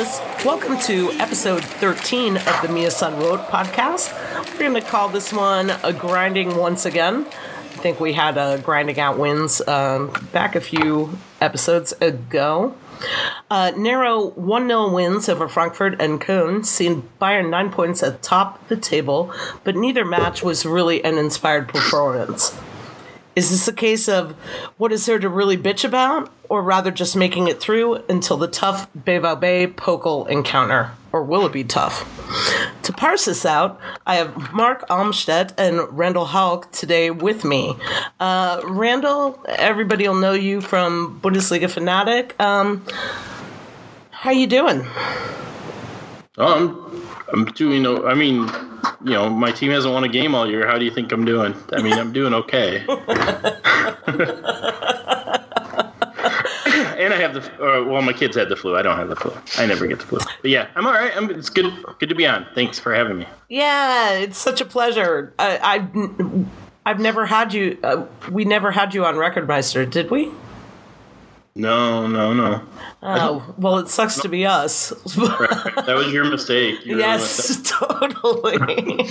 Welcome to episode 13 of the Mia San Rot podcast. We're going to call this one a grinding once again. I think we had a grinding out wins um, back a few episodes ago. Uh, narrow 1 0 wins over Frankfurt and Köln, seen Bayern nine points at top of the table, but neither match was really an inspired performance. Is this a case of what is there to really bitch about, or rather just making it through until the tough BVB Pokal encounter? Or will it be tough? To parse this out, I have Marc Almstedt and Randall Hauk today with me. Uh, Randall, everybody will know you from Bundesliga Fanatic. Um, how you doing? Um, I'm doing. I mean, you know, my team hasn't won a game all year. How do you think I'm doing? I mean, I'm doing okay. and I have the. Uh, well, my kids had the flu. I don't have the flu. I never get the flu. But yeah, I'm all right. I'm, it's good. Good to be on. Thanks for having me. Yeah, it's such a pleasure. I, I've I've never had you. Uh, we never had you on Recordmeister, did we? No, no, no. Oh, well, it sucks to be us. right. That was your mistake. Your yes, totally.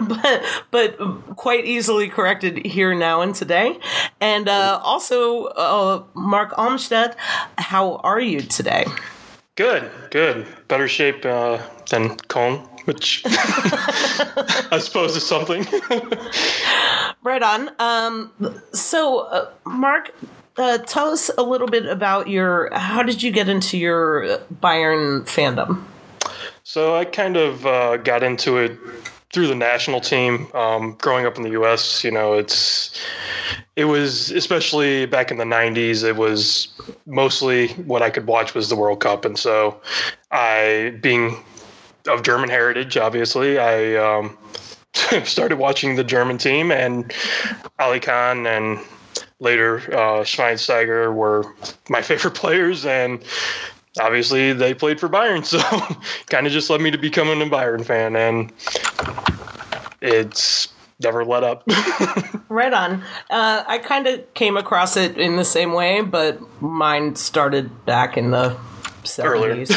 but but quite easily corrected here now and today. And uh, also, uh, Marc Almstedt, how are you today? Good, good. Better shape uh, than Köln, which I suppose is something. right on. Um, so, uh, Marc, uh, tell us a little bit about your. How did you get into your Bayern fandom? So I kind of uh, got into it through the national team. Um, growing up in the U.S., you know, it's it was especially back in the '90s. It was mostly what I could watch was the World Cup, and so I, being of German heritage, obviously, I um, started watching the German team and Olli Kahn and later uh, Schweinsteiger were my favorite players, and obviously they played for Bayern, so kind of just led me to becoming a Bayern fan, and it's never let up. right on. Uh, I kind of came across it in the same way, but mine started back in the 70s.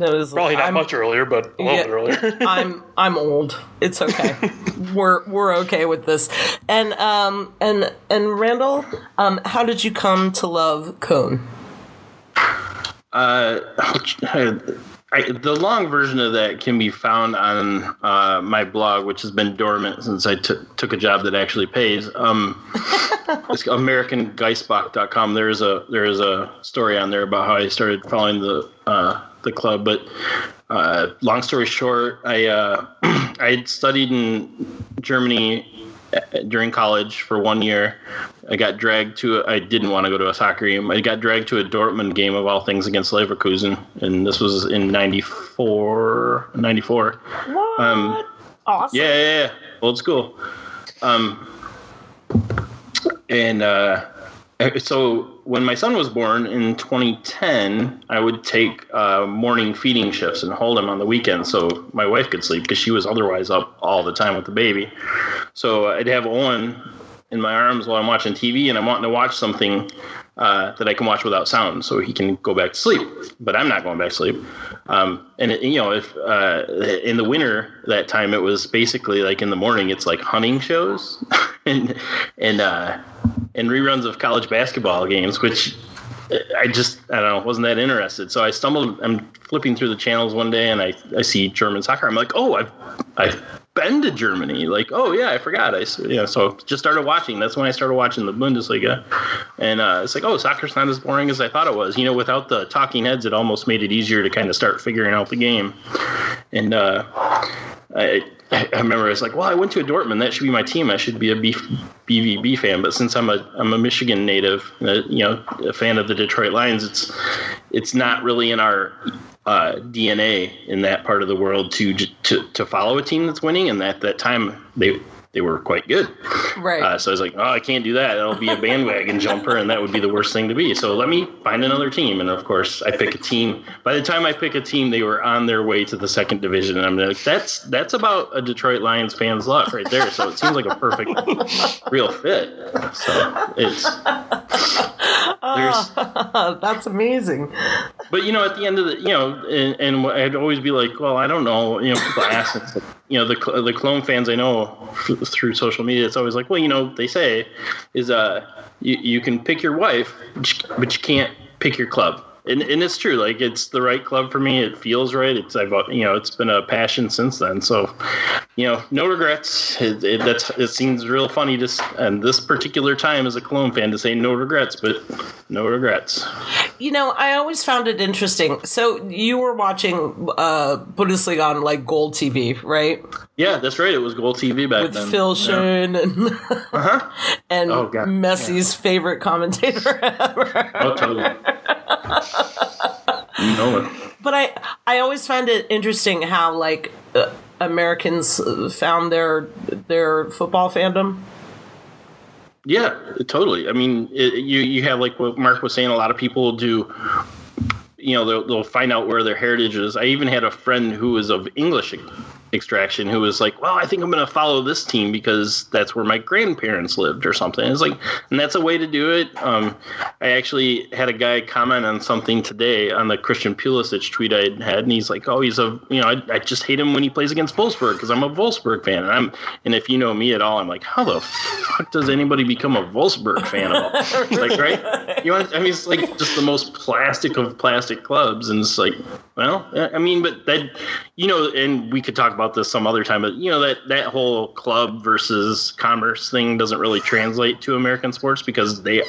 was, Probably not I'm, much earlier, but a little yeah, bit earlier. I'm I'm old. It's okay. we're we're okay with this. And um and and Randall, um, how did you come to love Köln? Uh, I, the long version of that can be found on uh, my blog, which has been dormant since I t- took a job that actually pays. Um, it's AmericanGeissbock.com. There is a there is a story on there about how I started following the uh, the club. But uh, long story short, I uh, I had studied in Germany during college for one year. I got dragged to. A, I didn't want to go to a soccer game. I got dragged to a Dortmund game of all things against Leverkusen, and this was in 94, 94. What? Um, awesome. Yeah, yeah, yeah, old school. Um, and uh, so when my son was born in 2010, I would take uh, morning feeding shifts and hold him on the weekend so my wife could sleep because she was otherwise up all the time with the baby. So I'd have Owen in my arms while I'm watching TV and I'm wanting to watch something uh, that I can watch without sound so he can go back to sleep. But I'm not going back to sleep. Um, and it, you know, if uh, in the winter that time it was basically like in the morning, it's like hunting shows and and uh, and reruns of college basketball games, which I just I don't know wasn't that interested. So I stumbled. I'm flipping through the channels one day and I, I see German soccer. I'm like, oh, I've I've been to Germany. Like, oh yeah, I forgot. I you know, so just started watching. That's when I started watching the Bundesliga, and uh, it's like, oh, soccer's not as boring as I thought it was. You know, without the talking heads, it almost made it easier to kind of start figuring out the game. And uh, I, I remember it's like, well, I went to a Dortmund. That should be my team. I should be a B, BVB fan. But since I'm a I'm a Michigan native, uh, you know, a fan of the Detroit Lions, it's it's not really in our uh, DNA in that part of the world to to to follow a team that's winning, and at that time they they were quite good. Right. Uh, so I was like, oh, I can't do that. That'll be a bandwagon jumper, and that would be the worst thing to be. So let me find another team. And of course, I pick a team. By the time I pick a team, they were on their way to the second division, and I'm like, that's that's about a Detroit Lions fan's luck right there. So it seems like a perfect, real fit. So it's. Oh, that's amazing. But you know, at the end of the, you know, and, and I'd always be like, well, I don't know. You know, people ask, you know, the the Köln fans I know through social media, it's always like, well, you know, they say is uh, you you can pick your wife, but you can't pick your club. And, and it's true. Like it's the right club for me. It feels right. It's I've you know it's been a passion since then. So, you know, no regrets. It, it, that's it seems real funny just and this particular time as a Cologne fan to say no regrets, but no regrets. You know, I always found it interesting. So you were watching uh, Bundesliga on like GolTV, right? Yeah, that's right. It was GolTV back then. With then. Phil Yeah. Schoen and Uh-huh. and Oh, God. Messi's favorite commentator ever. Oh, totally. you know it. But I I always find it interesting how like uh, Americans uh, found their their football fandom. Yeah, totally. I mean, it, you you have like what Mark was saying. A lot of people do. You know, they'll, they'll find out where their heritage is. I even had a friend who was of English extraction who was like, "Well, I think I'm going to follow this team because that's where my grandparents lived or something." It's like, and that's a way to do it. Um, I actually had a guy comment on something today on the Christian Pulisic tweet I had, and he's like, "Oh, he's a you know, I, I just hate him when he plays against Wolfsburg because I'm a Wolfsburg fan." And I'm and if you know me at all, I'm like, "How the fuck does anybody become a Wolfsburg fan at all?" like, right? You want? I mean, it's like just the most plastic of plastic clubs, and it's like, well, I mean, but that you know, and we could talk about this some other time, but you know that that whole club versus commerce thing doesn't really translate to American sports because they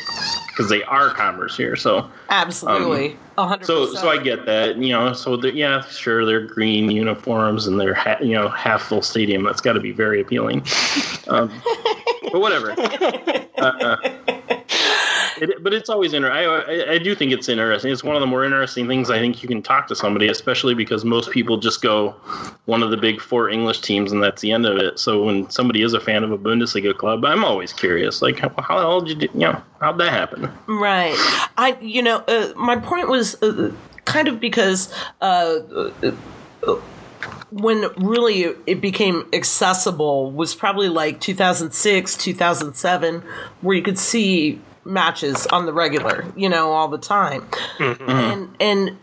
because they are commerce here. So Absolutely, hundred. so so I get that, you know. So yeah, sure, they're green uniforms and they're ha- you know half full stadium. That's got to be very appealing. Um, but whatever. Uh, it, but it's always interesting. I, I do think it's interesting. It's one of the more interesting things I think you can talk to somebody, especially because most people just go one of the big four English teams and that's the end of it. So when somebody is a fan of a Bundesliga club, I'm always curious, like how, how did you, you know, how'd that happen? Right. I, you know, uh, my point was uh, kind of because uh, when really it became accessible was probably like 2006, 2007, where you could see matches on the regular, you know, all the time. Mm-hmm. And, and,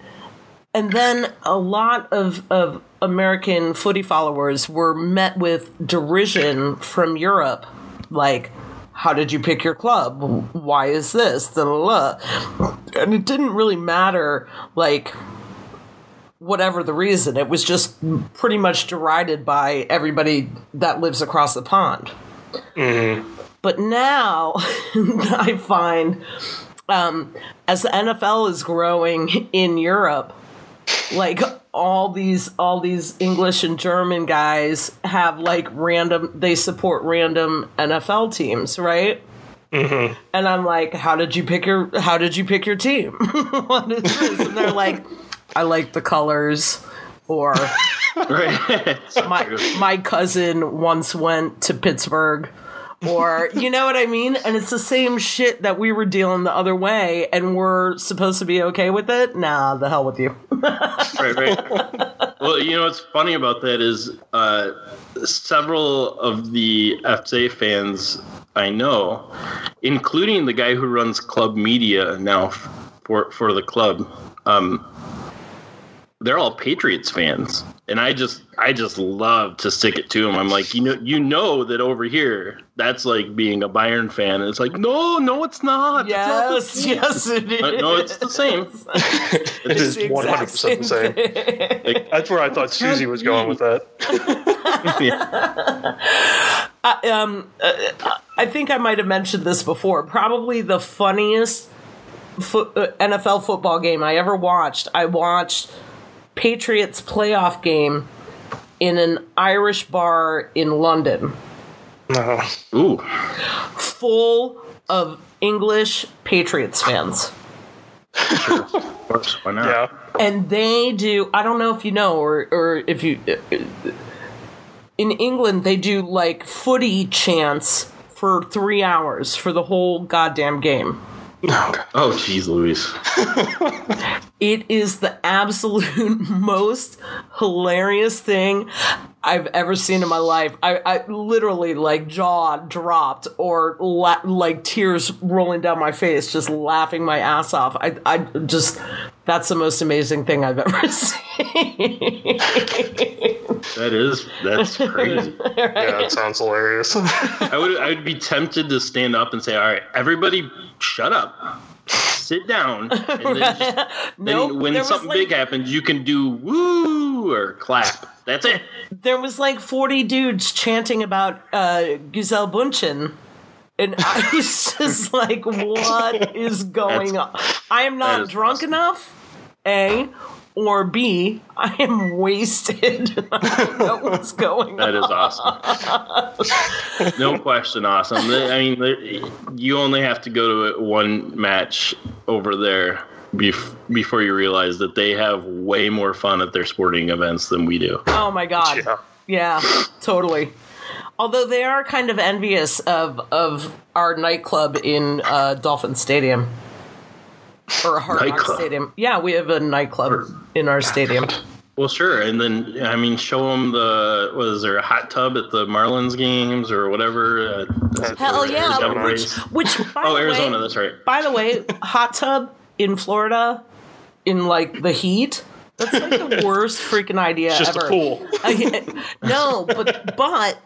and then a lot of, of American footy followers were met with derision from Europe. Like, how did you pick your club? Why is this? Da, da, da. And it didn't really matter, like, whatever the reason. It was just pretty much derided by everybody that lives across the pond. Mm-hmm. But now I find um, as the NFL is growing in Europe, like all these all these English and German guys have like random they support random NFL teams, right? And I'm like, how did you pick your how did you pick your team? what is this? And they're like, I like the colors or my my cousin once went to Pittsburgh or you know what I mean? And it's the same shit that we were dealing the other way and we're supposed to be okay with it? Nah, the hell with you. right, right. Well, you know what's funny about that is uh, several of the FA fans I know, including the guy who runs club media now for for the club, um, they're all Patriots fans, and I just I just love to stick it to them. I'm like, you know, you know that over here, that's like being a Bayern fan. And it's like, no, no, it's not. It's not Yes, yes it is. Uh, no, it's the same. it is 100 percent the same. thing. That's where I thought Susie was going with that. Yeah. um, uh, I think I might have mentioned this before. Probably the funniest fo- uh, NFL football game I ever watched. I watched Patriots playoff game in an Irish bar in London, No. Ooh. full of English Patriots fans. Of course, why not? Yeah. and they do i don't know if you know or or if you in england they do like footy chants for three hours for the whole goddamn game Oh, jeez, Louise. It is the absolute most hilarious thing I've ever seen in my life. I, I literally like jaw dropped or la- like tears rolling down my face, just laughing my ass off. I, I just that's the most amazing thing I've ever seen. That is that's crazy. Yeah, that sounds hilarious. I would I would be tempted to stand up and say, "All right, everybody, shut up, sit down." And then just, then when something like- big happens, you can do woo or clap. That's it. there was like 40 dudes chanting about uh, Gisele Bündchen. And I was just like, what is going on? I am not drunk awesome. enough, A, or B, I am wasted. I don't know what's going That on. is awesome. no question, awesome. I mean, you only have to go to one match over there before you realize that they have way more fun at their sporting events than we do. Oh my God. yeah. Yeah, totally. Although they are kind of envious of of our nightclub in uh, Dolphin Stadium or a Hard Rock Nightclub? Stadium. Yeah, we have a nightclub in our stadium. Well, sure, and then I mean, show them the was there a hot tub at the Marlins games or whatever? Uh, Hell yeah! Arizona Which, which by oh, the Arizona, way, that's right. by the way, hot tub in Florida in like the heat. That's like the worst freaking idea It's just ever. a pool. I- no, but but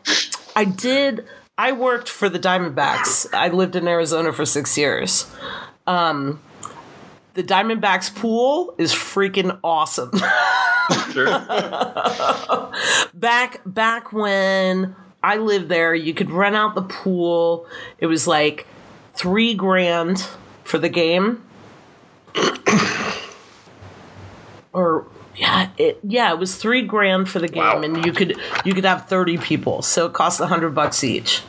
I did. I worked for the Diamondbacks. I lived in Arizona for six years. Um, the Diamondbacks pool is freaking awesome. Sure. back back when I lived there, you could rent out the pool. It was like three grand for the game. or yeah, it yeah, it was three grand for the game, Wow. and you could you could have thirty people, so it cost a hundred bucks each.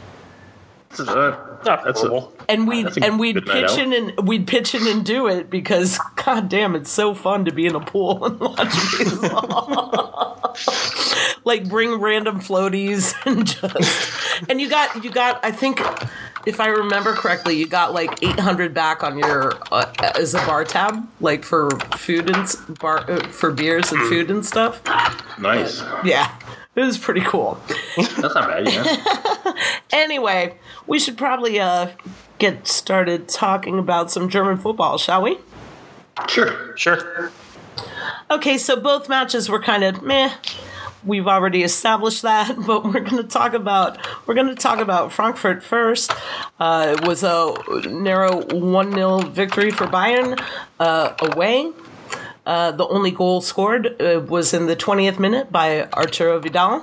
Uh, Not That's a- And we'd and we'd pitch in and we'd pitch in and do it because god damn, it's so fun to be in a pool and watch baseball. like bring random floaties and just and you got you got I think if I remember correctly, you got like eight hundred back on your uh, as a bar tab, like for food and bar uh, for beers and food and stuff. nice. Yeah, it was pretty cool. That's not bad. Yeah. Anyway, we should probably uh get started talking about some German football, shall we? Sure. Sure. Okay, so both matches were kind of meh. We've already established that, but we're going to talk about we're going to talk about Frankfurt first. Uh, it was a narrow one 0 victory for Bayern uh, away. Uh, the only goal scored uh, was in the 20th minute by Arturo Vidal.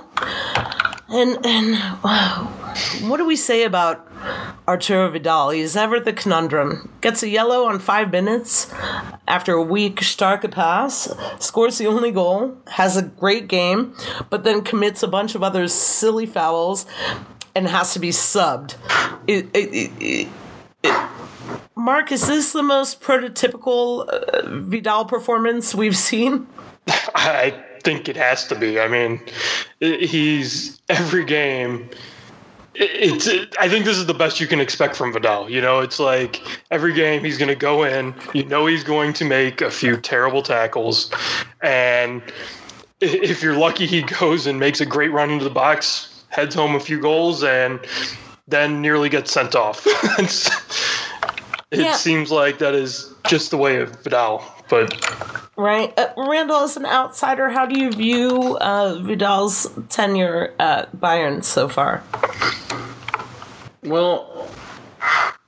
And and wow, what do we say about Arturo Vidal? He's ever the conundrum. Gets a yellow on five minutes after a weak Starke pass, scores the only goal, has a great game, but then commits a bunch of other silly fouls and has to be subbed. It, it, it, Marc, is this the most prototypical uh, Vidal performance we've seen? I think it has to be. I mean, he's every game. It's. I think this is the best you can expect from Vidal. You know, it's like every game he's going to go in. You know, he's going to make a few terrible tackles, and if you're lucky, he goes and makes a great run into the box, heads home a few goals, and then nearly gets sent off. It's- it Yeah. seems like that is just the way of Vidal, but. Right. Uh, Randall, as an outsider, how do you view uh, Vidal's tenure at Bayern so far? Well,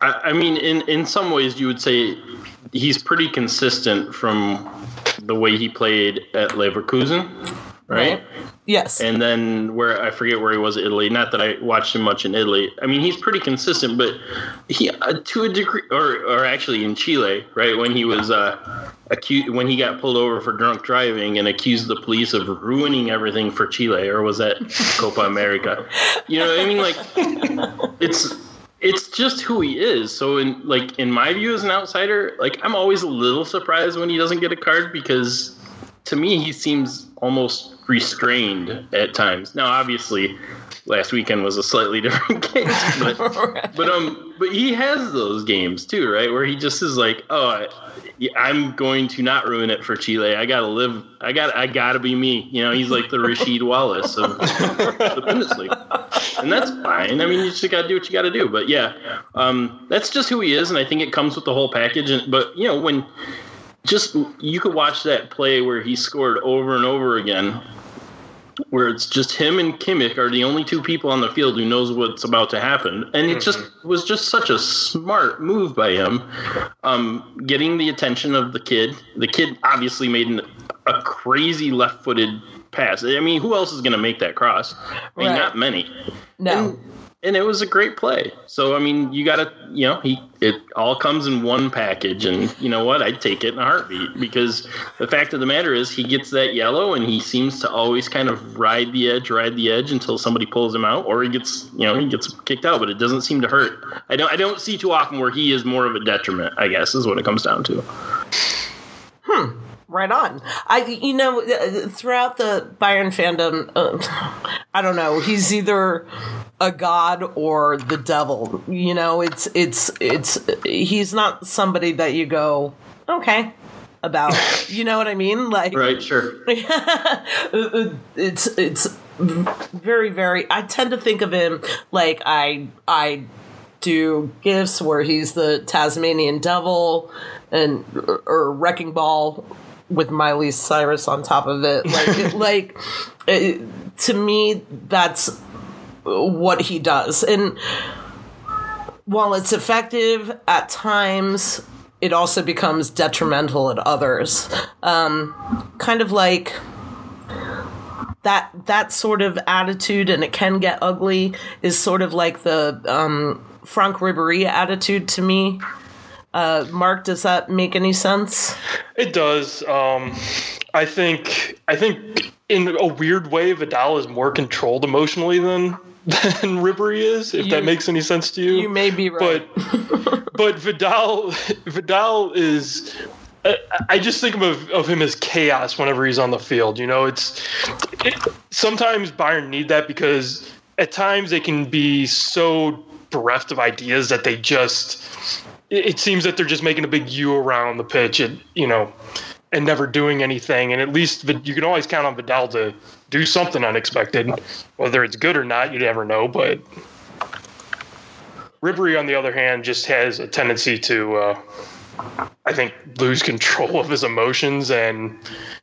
I, I mean, in in some ways, you would say he's pretty consistent from the way he played at Leverkusen, right? Yes. And then where I forget where he was Italy. Not that I watched him much in Italy. I mean, he's pretty consistent, but he uh, to a degree, or or actually in Chile, right when he was uh, accused when he got pulled over for drunk driving and accused the police of ruining everything for Chile, or was that Copa America? You know, what I mean, like it's it's just who he is. So in like in my view as an outsider, like I'm always a little surprised when he doesn't get a card because to me he seems almost restrained at times. Now obviously last weekend was a slightly different case, but but um, but he has those games too, right? Where he just is like, oh, I, I'm going to not ruin it for Chile. I gotta live. I got. I gotta be me. You know, he's like the Rasheed Wallace of the Bundesliga, and that's fine. I mean, you just gotta do what you gotta do. But yeah, um, that's just who he is, and I think it comes with the whole package. And but you know when just you could watch that play where he scored over and over again where it's just him and Kimmich are the only two people on the field who knows what's about to happen, and it just mm-hmm. was just such a smart move by him, um, getting the attention of the kid. The kid obviously made an, a crazy left-footed pass. I mean, who else is going to make that cross? I mean, right. not many. No. And, and it was a great play. So I mean, you got to, you know, he it all comes in one package, and you know what? I'd take it in a heartbeat because the fact of the matter is, he gets that yellow, and he seems to always kind of ride the edge, ride the edge until somebody pulls him out, or he gets, you know, he gets kicked out. But it doesn't seem to hurt. I don't, I don't see too often where he is more of a detriment. I guess is what it comes down to. Hmm right on. I, you know, throughout the Bayern fandom, uh, I don't know. He's either a god or the devil. You know, it's it's it's he's not somebody that you go, okay, about. You know what I mean? Like Right, sure. it's it's very very I tend to think of him like I I do gifts where he's the Tasmanian devil and or wrecking ball with Miley Cyrus on top of it. Like, it, like it, to me, that's what he does. And while it's effective at times, it also becomes detrimental at others. Um, kind of like that that sort of attitude, and it can get ugly, is sort of like the um, Franck Ribery attitude to me. Uh, Marc, does that make any sense? It does. Um, I think I think in a weird way, Vidal is more controlled emotionally than than Ribery is, if you, that makes any sense to you. You may be right. But but Vidal Vidal is I just think of, of him as chaos whenever he's on the field. You know, it's it, sometimes Bayern need that because at times they can be so bereft of ideas that they just it, seems that they're just making a big U around the pitch and you know and never doing anything. And at least you can always count on Vidal to do something unexpected. Whether it's good or not, you never know. But Ribery, on the other hand, just has a tendency to, uh, I think, lose control of his emotions and,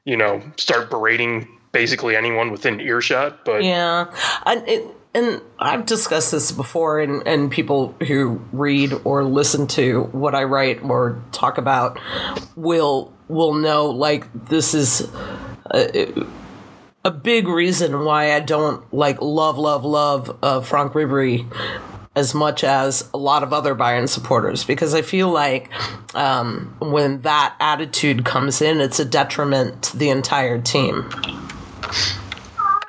you know, start berating basically anyone within earshot. But yeah, and, it, and I've discussed this before, and, and people who read or listen to what I write or talk about will will know like this is. Uh, a big reason why I don't like love, love, love uh, Franck Ribery as much as a lot of other Bayern supporters because I feel like um, when that attitude comes in, it's a detriment to the entire team.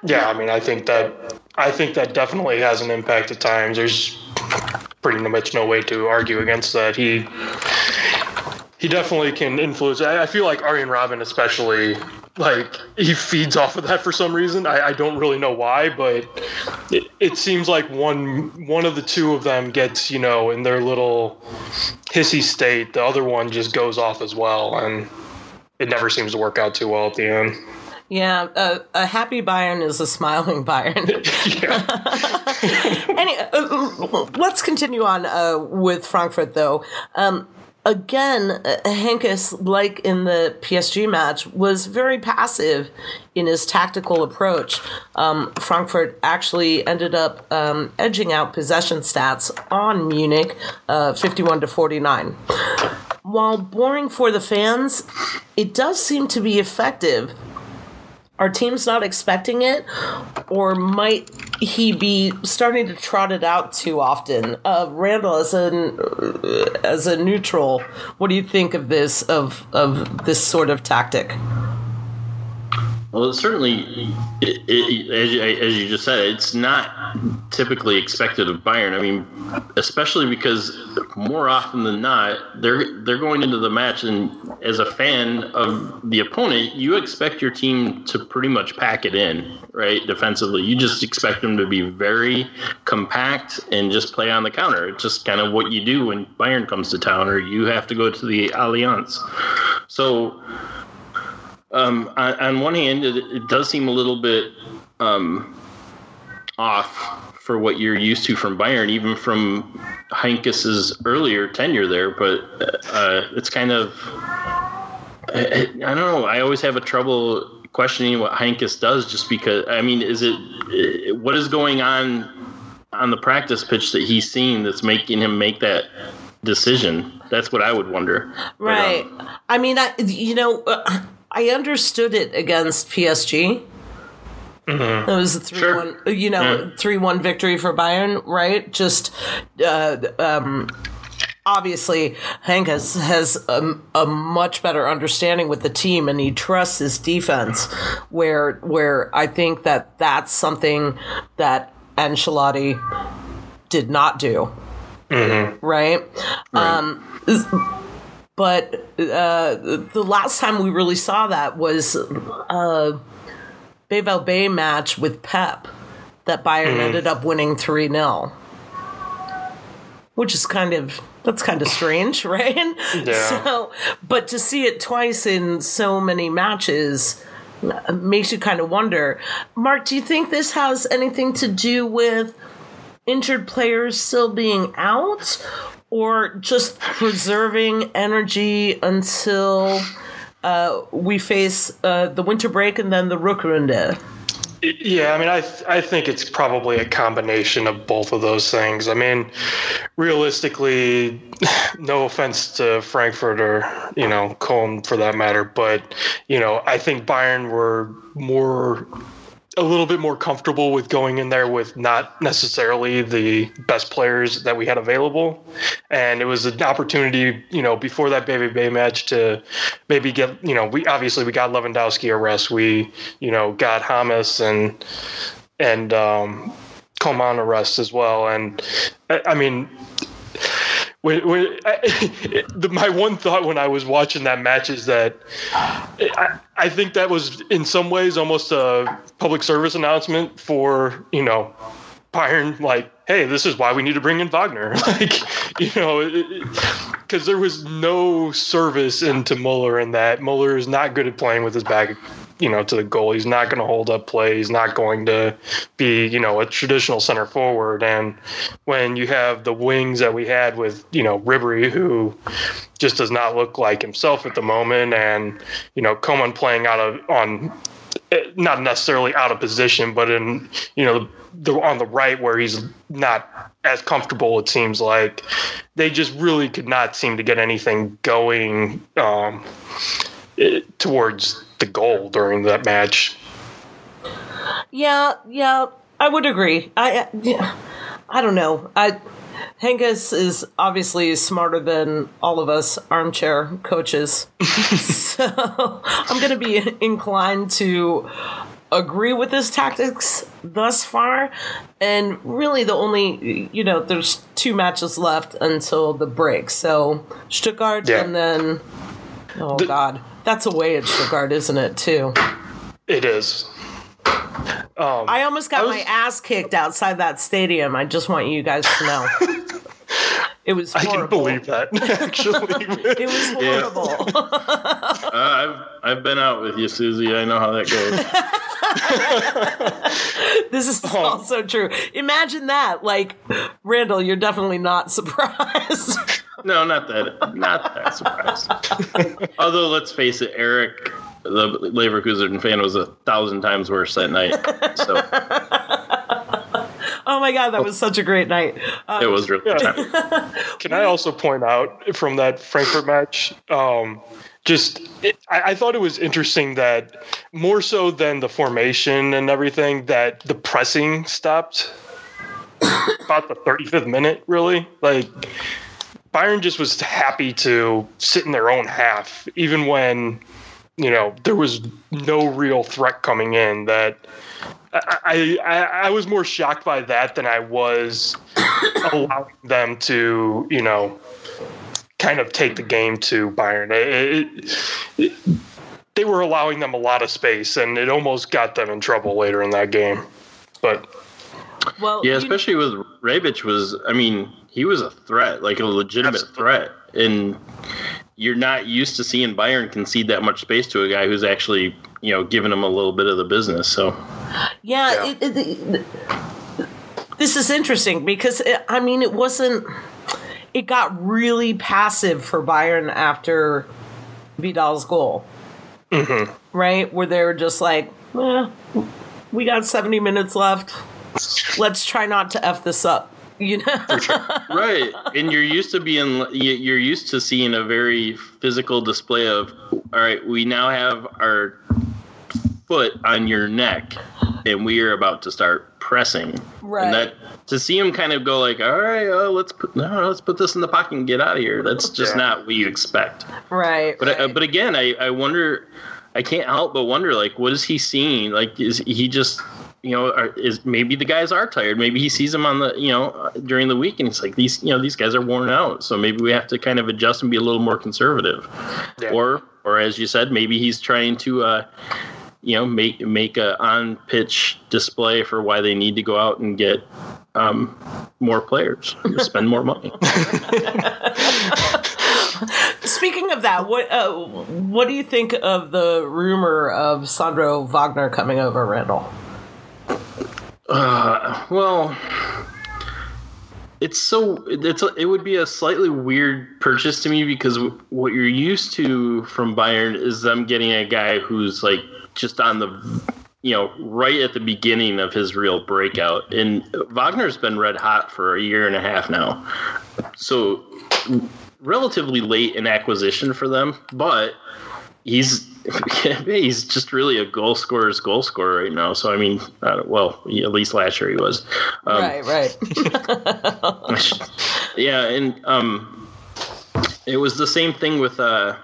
Yeah, I mean, I think that I think that definitely has an impact at times. There's pretty much no way to argue against that. He he definitely can influence. I, feel like Arjen Robben, especially, like he feeds off of that for some reason. I, I don't really know why, but it, it seems like one one of the two of them gets you know in their little hissy state. The other one just goes off as well, and it never seems to work out too well at the end. Yeah, uh, a happy Bayern is a smiling Bayern. anyway, uh, let's continue on uh, with Frankfurt, though. Um, again, uh, Heynckes, like in the PSG match, was very passive in his tactical approach. Um, Frankfurt actually ended up um, edging out possession stats on Munich, uh, 51 to 49. While boring for the fans, it does seem to be effective our team's not expecting it, or might he be starting to trot it out too often? Uh, Randall, as a as a neutral, what do you think of this of of this sort of tactic? Well, certainly, it, it, as, you, as you just said, it's not typically expected of Bayern. I mean, especially because more often than not, they're they're going into the match, and as a fan of the opponent, you expect your team to pretty much pack it in, right? Defensively, you just expect them to be very compact and just play on the counter. It's just kind of what you do when Bayern comes to town, or you have to go to the Allianz. So um, on, on, one hand, it, does seem a little bit um, off for what you're used to from Bayern, even from Heynckes's earlier tenure there. But uh, it's kind of I, I, don't know. I always have a trouble questioning what Heynckes does, just because. I mean, is it what is going on on the practice pitch that he's seeing that's making him make that decision? That's what I would wonder. Right. But, um, I mean, I, you know. Uh, I understood it against PSG. Mm-hmm. It was a three sure. one, you know, three one victory for Bayern, right? Just uh, um, obviously, Heynckes has a, a, much better understanding with the team, and he trusts his defense. Where where I think that that's something that Ancelotti did not do. Mm-hmm. Right. right. Um, but uh, the last time we really saw that was a Bayvel Bay match with Pep that Bayern mm. ended up winning 3 0. Which is kind of that's kind of strange, right? Yeah. So, but to see it twice in so many matches makes you kind of wonder. Marc, do you think this has anything to do with injured players still being out, or just preserving energy until uh, we face uh, the winter break and then the Rückrunde? Yeah, I mean, I th- I think it's probably a combination of both of those things. I mean, realistically, no offense to Frankfurt or you know Köln for that matter, but you know I think Bayern were more a little bit more comfortable with going in there with not necessarily the best players that we had available. And it was an opportunity, you know, before that Baby Bay match to maybe get, you know, we obviously we got Lewandowski a rest. We, you know, got James and, and, um, Coman a rest as well. And I mean, when, when I, the, my one thought when I was watching that match is that I, I think that was in some ways almost a public service announcement for you know Bayern like hey this is why we need to bring in Wagner. Like you know because there was no service into Muller in that. Muller is not good at playing with his back you know, to the goal. He's not going to hold up play. He's not going to be, you know, a traditional center forward. And when you have the wings that we had with, you know, Ribery, who just does not look like himself at the moment, and you know, Coman playing out of on not necessarily out of position, but in you know the on the right where he's not as comfortable. It seems like they just really could not seem to get anything going um, it, towards the goal during that match. Yeah, yeah, I would agree. I, yeah, I don't know. I Heynckes is obviously smarter than all of us armchair coaches, so I'm going to be inclined to agree with his tactics thus far. And really, the only, you know, there's two matches left until the break. So Stuttgart yeah. and then, oh, the, God. That's away at Stuttgart, isn't it, too? It is. Um, I almost got I was, my ass kicked outside that stadium. I just want you guys to know. It was horrible. I can believe that, actually. it was horrible. Yeah. uh, I've, I've been out with you, Susie. I know how that goes. this is oh. also true. Imagine that. Like, Randall, you're definitely not surprised. No, not that. Not that surprised. Although, let's face it, Eric, the Leverkusen fan, was a thousand times worse that night. So. Oh my god, that was such a great night. Um, it was really. Yeah. Can I also point out from that Frankfurt match? Um, just it, I, I, thought it was interesting that more so than the formation and everything, that the pressing stopped about the 35th minute. Really, like Bayern just was happy to sit in their own half, even when you know, there was no real threat coming in. That I, I, I was more shocked by that than I was allowing them to, you know, kind of take the game to Bayern. It, it, it, they were allowing them a lot of space, and it almost got them in trouble later in that game. But well, yeah, especially with Rebic was, I mean, he was a threat, like a legitimate threat, and you're not used to seeing Bayern concede that much space to a guy who's actually, you know, giving him a little bit of the business. So, yeah, yeah. It, it, this is interesting because it, I mean, it wasn't. It got really passive for Bayern after Vidal's goal, mm-hmm. right? Where they were just like, eh, "We got 70 minutes left. Let's try not to f this up." you know right and you're used to being you're used to seeing a very physical display of all right we now have our foot on your neck and we are about to start pressing right and that to see him kind of go like all right uh, let's put no, let's put this in the pocket and get out of here that's just yeah. not what you expect right but right. Uh, but again i i wonder i can't help but wonder like what is he seeing like is he just you know, are, is maybe the guys are tired. Maybe he sees them on the, you know, during the week, and it's like these, you know, these guys are worn out. So maybe we have to kind of adjust and be a little more conservative, yeah. or, or as you said, maybe he's trying to, uh, you know, make make a on pitch display for why they need to go out and get um, more players, spend more money. Speaking of that, what uh, what do you think of the rumor of Sandro Wagner coming over, Randall? Uh, well, it's so it's a, it would be a slightly weird purchase to me because what you're used to from Bayern is them getting a guy who's like just on the you know right at the beginning of his real breakout and Wagner's been red hot for a year and a half now. So relatively late in acquisition for them, but he's he's just really a goal scorer's goal scorer right now. So I mean, uh, well, at least last year he was. Um, right, right. yeah, and um, it was the same thing with. Uh,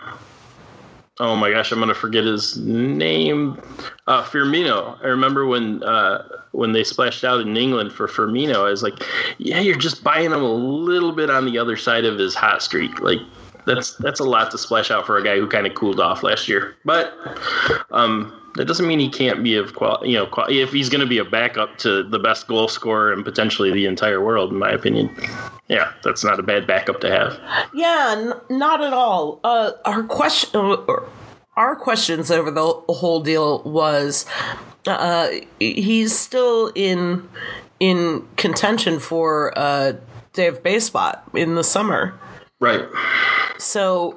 oh my gosh, I'm gonna forget his name. Uh, Firmino. I remember when uh, when they splashed out in England for Firmino. I was like, yeah, you're just buying him a little bit on the other side of his hot streak, like that's that's a lot to splash out for a guy who kind of cooled off last year. But um, that doesn't mean he can't be of quality. You know, qual- if he's going to be a backup to the best goal scorer and potentially the entire world, in my opinion. Yeah, that's not a bad backup to have. Yeah, n- not at all. Uh, our question, our questions over the whole deal was, uh, he's still in in contention for uh, DFB spot in the summer. Right. So,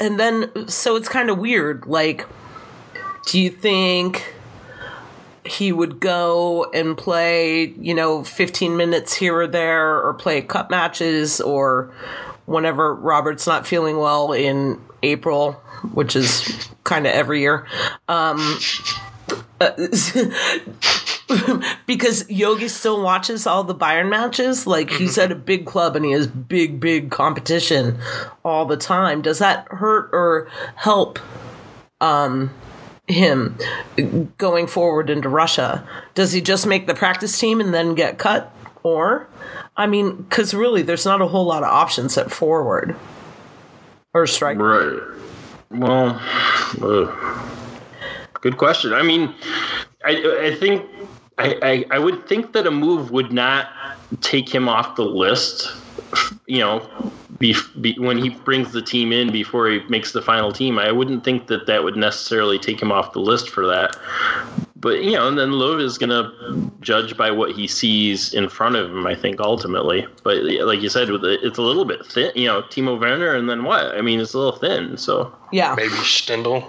and then, so it's kind of weird. Like, do you think he would go and play, you know, 15 minutes here or there, or play cup matches, or whenever Robert's not feeling well in April, which is kind of every year? Um, uh, because Jogi still watches all the Bayern matches. Like he's at a big club and he has big, big competition all the time. Does that hurt or help um, him going forward into Russia? Does he just make the practice team and then get cut? Or, I mean, because really, there's not a whole lot of options at forward or strike. Right. Well, uh, good question. I mean, I, I think I, I, I would think that a move would not take him off the list. You know, be, be, when he brings the team in before he makes the final team, I wouldn't think that that would necessarily take him off the list for that. But you know, and then Löw is going to judge by what he sees in front of him. I think ultimately, but like you said, it's a little bit thin. You know, Timo Werner, and then what? I mean, it's a little thin. So yeah, maybe Stindl.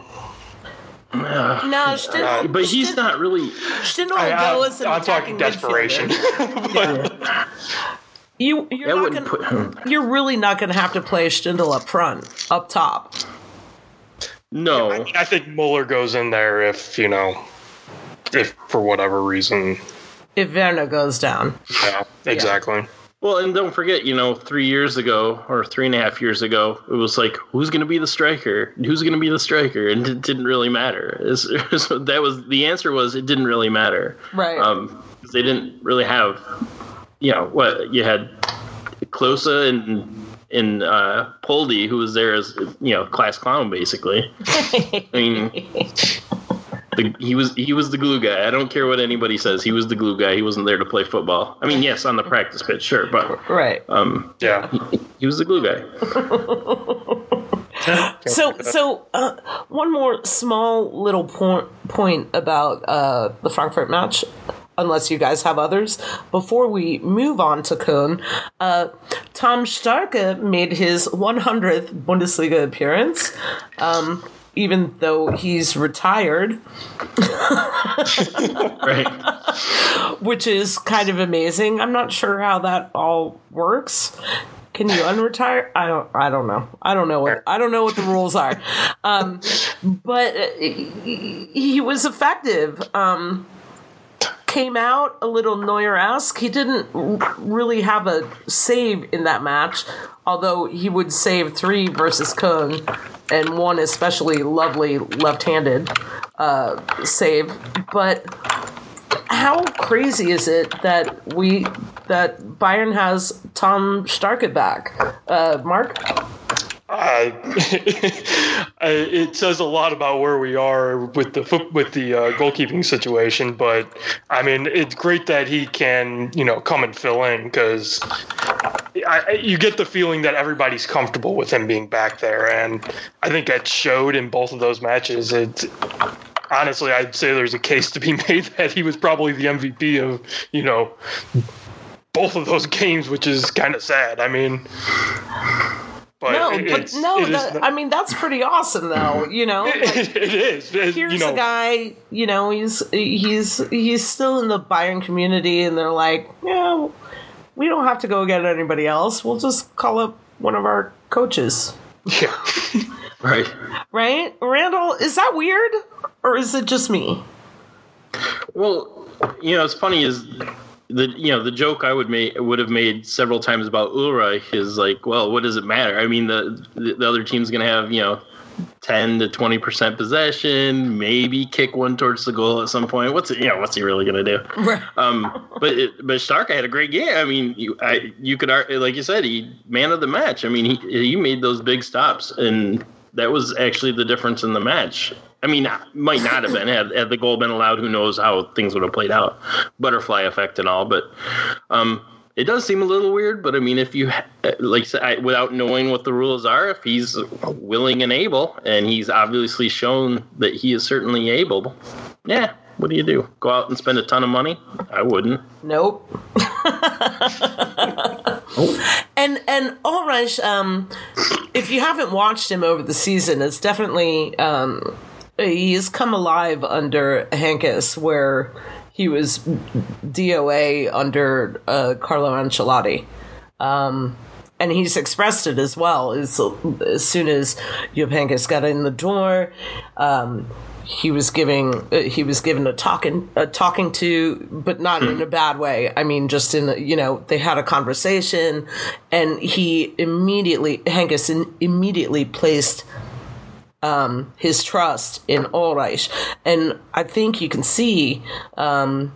No, Stindl, uh, but he's Stindl, not really. Stindl will go as an I'm talking desperation. You you're not gonna, put, you're really not going to have to play Stindl up front, up top. No, I, I think Muller goes in there if you know, if for whatever reason. If Werner goes down. Yeah, exactly. Yeah. Well, and don't forget, you know, three years ago or three and a half years ago, it was like, who's going to be the striker? Who's going to be the striker? And it didn't really matter. It's, that was the answer was it didn't really matter. Right. Um, they didn't really have, you know, what you had Klose and and uh, Poldi, who was there as you know class clown basically. I mean, the, he was he was the glue guy. I don't care what anybody says. He was the glue guy. He wasn't there to play football. I mean, yes, on the practice pitch, sure, but right. um, Yeah. he, he was the glue guy. So, so uh, one more small little point point about uh, the Frankfurt match, unless you guys have others. Before we move on to Köln, uh, Tom Starke made his 100th Bundesliga appearance. Um, even though he's retired, Right. which is kind of amazing. I'm not sure how that all works. Can you unretire? I don't. I don't know. I don't know what. I don't know what the rules are. Um, but uh, he, he was effective. Um, came out a little Neuer-esque. He didn't really have a save in that match, although he would save three versus Köln, and one especially lovely left-handed uh, save. But how crazy is it that we that Bayern has Tom Starke back? Uh, Marc, It says a lot about where we are with the with the uh, goalkeeping situation. But I mean, it's great that he can you know come and fill in because you get the feeling that everybody's comfortable with him being back there, and I think that showed in both of those matches. It honestly, I'd say there's a case to be made that he was probably the MVP of you know both of those games, which is kind of sad. I mean. But no, it- but no. That, not- I mean, that's pretty awesome, though. You know, like, it is. It- here's you know, a guy. You know, he's he's he's still in the Bayern community, and they're like, yeah, we don't have to go get anybody else. We'll just call up one of our coaches, Yeah. Right. right? Randall, is that weird, or is it just me? Well, you know, it's funny is the you know the joke I would make would have made several times about Ulreich is like, well, what does it matter? I mean, the the, the other team's going to have you know. 10 to 20 percent possession, maybe kick one towards the goal at some point. What's it, you know, what's he really gonna do? Um, but it, but Starke I had a great game. I mean, you I, you could like you said, he man of the match. I mean, he he made those big stops, and that was actually the difference in the match. I mean, might not have been had, had the goal been allowed. Who knows how things would have played out, butterfly effect and all. But um, it does seem a little weird. But I mean, if you like, I without knowing what the rules are, if he's willing and able, and he's obviously shown that he is certainly able, yeah. What do you do? Go out and spend a ton of money? I wouldn't. Nope. And and um, if you haven't watched him over the season, it's definitely um, he's come alive under Heynckes, where he was DOA under uh, Carlo Ancelotti. Um, and he's expressed it as well. As, as soon as Jupp got in the door, um, he was giving uh, he was given a talking a talking to, but not in a bad way. I mean, just in a, you know they had a conversation, and he immediately Heynckes in, immediately placed um, his trust in Ulreich, and I think you can see um,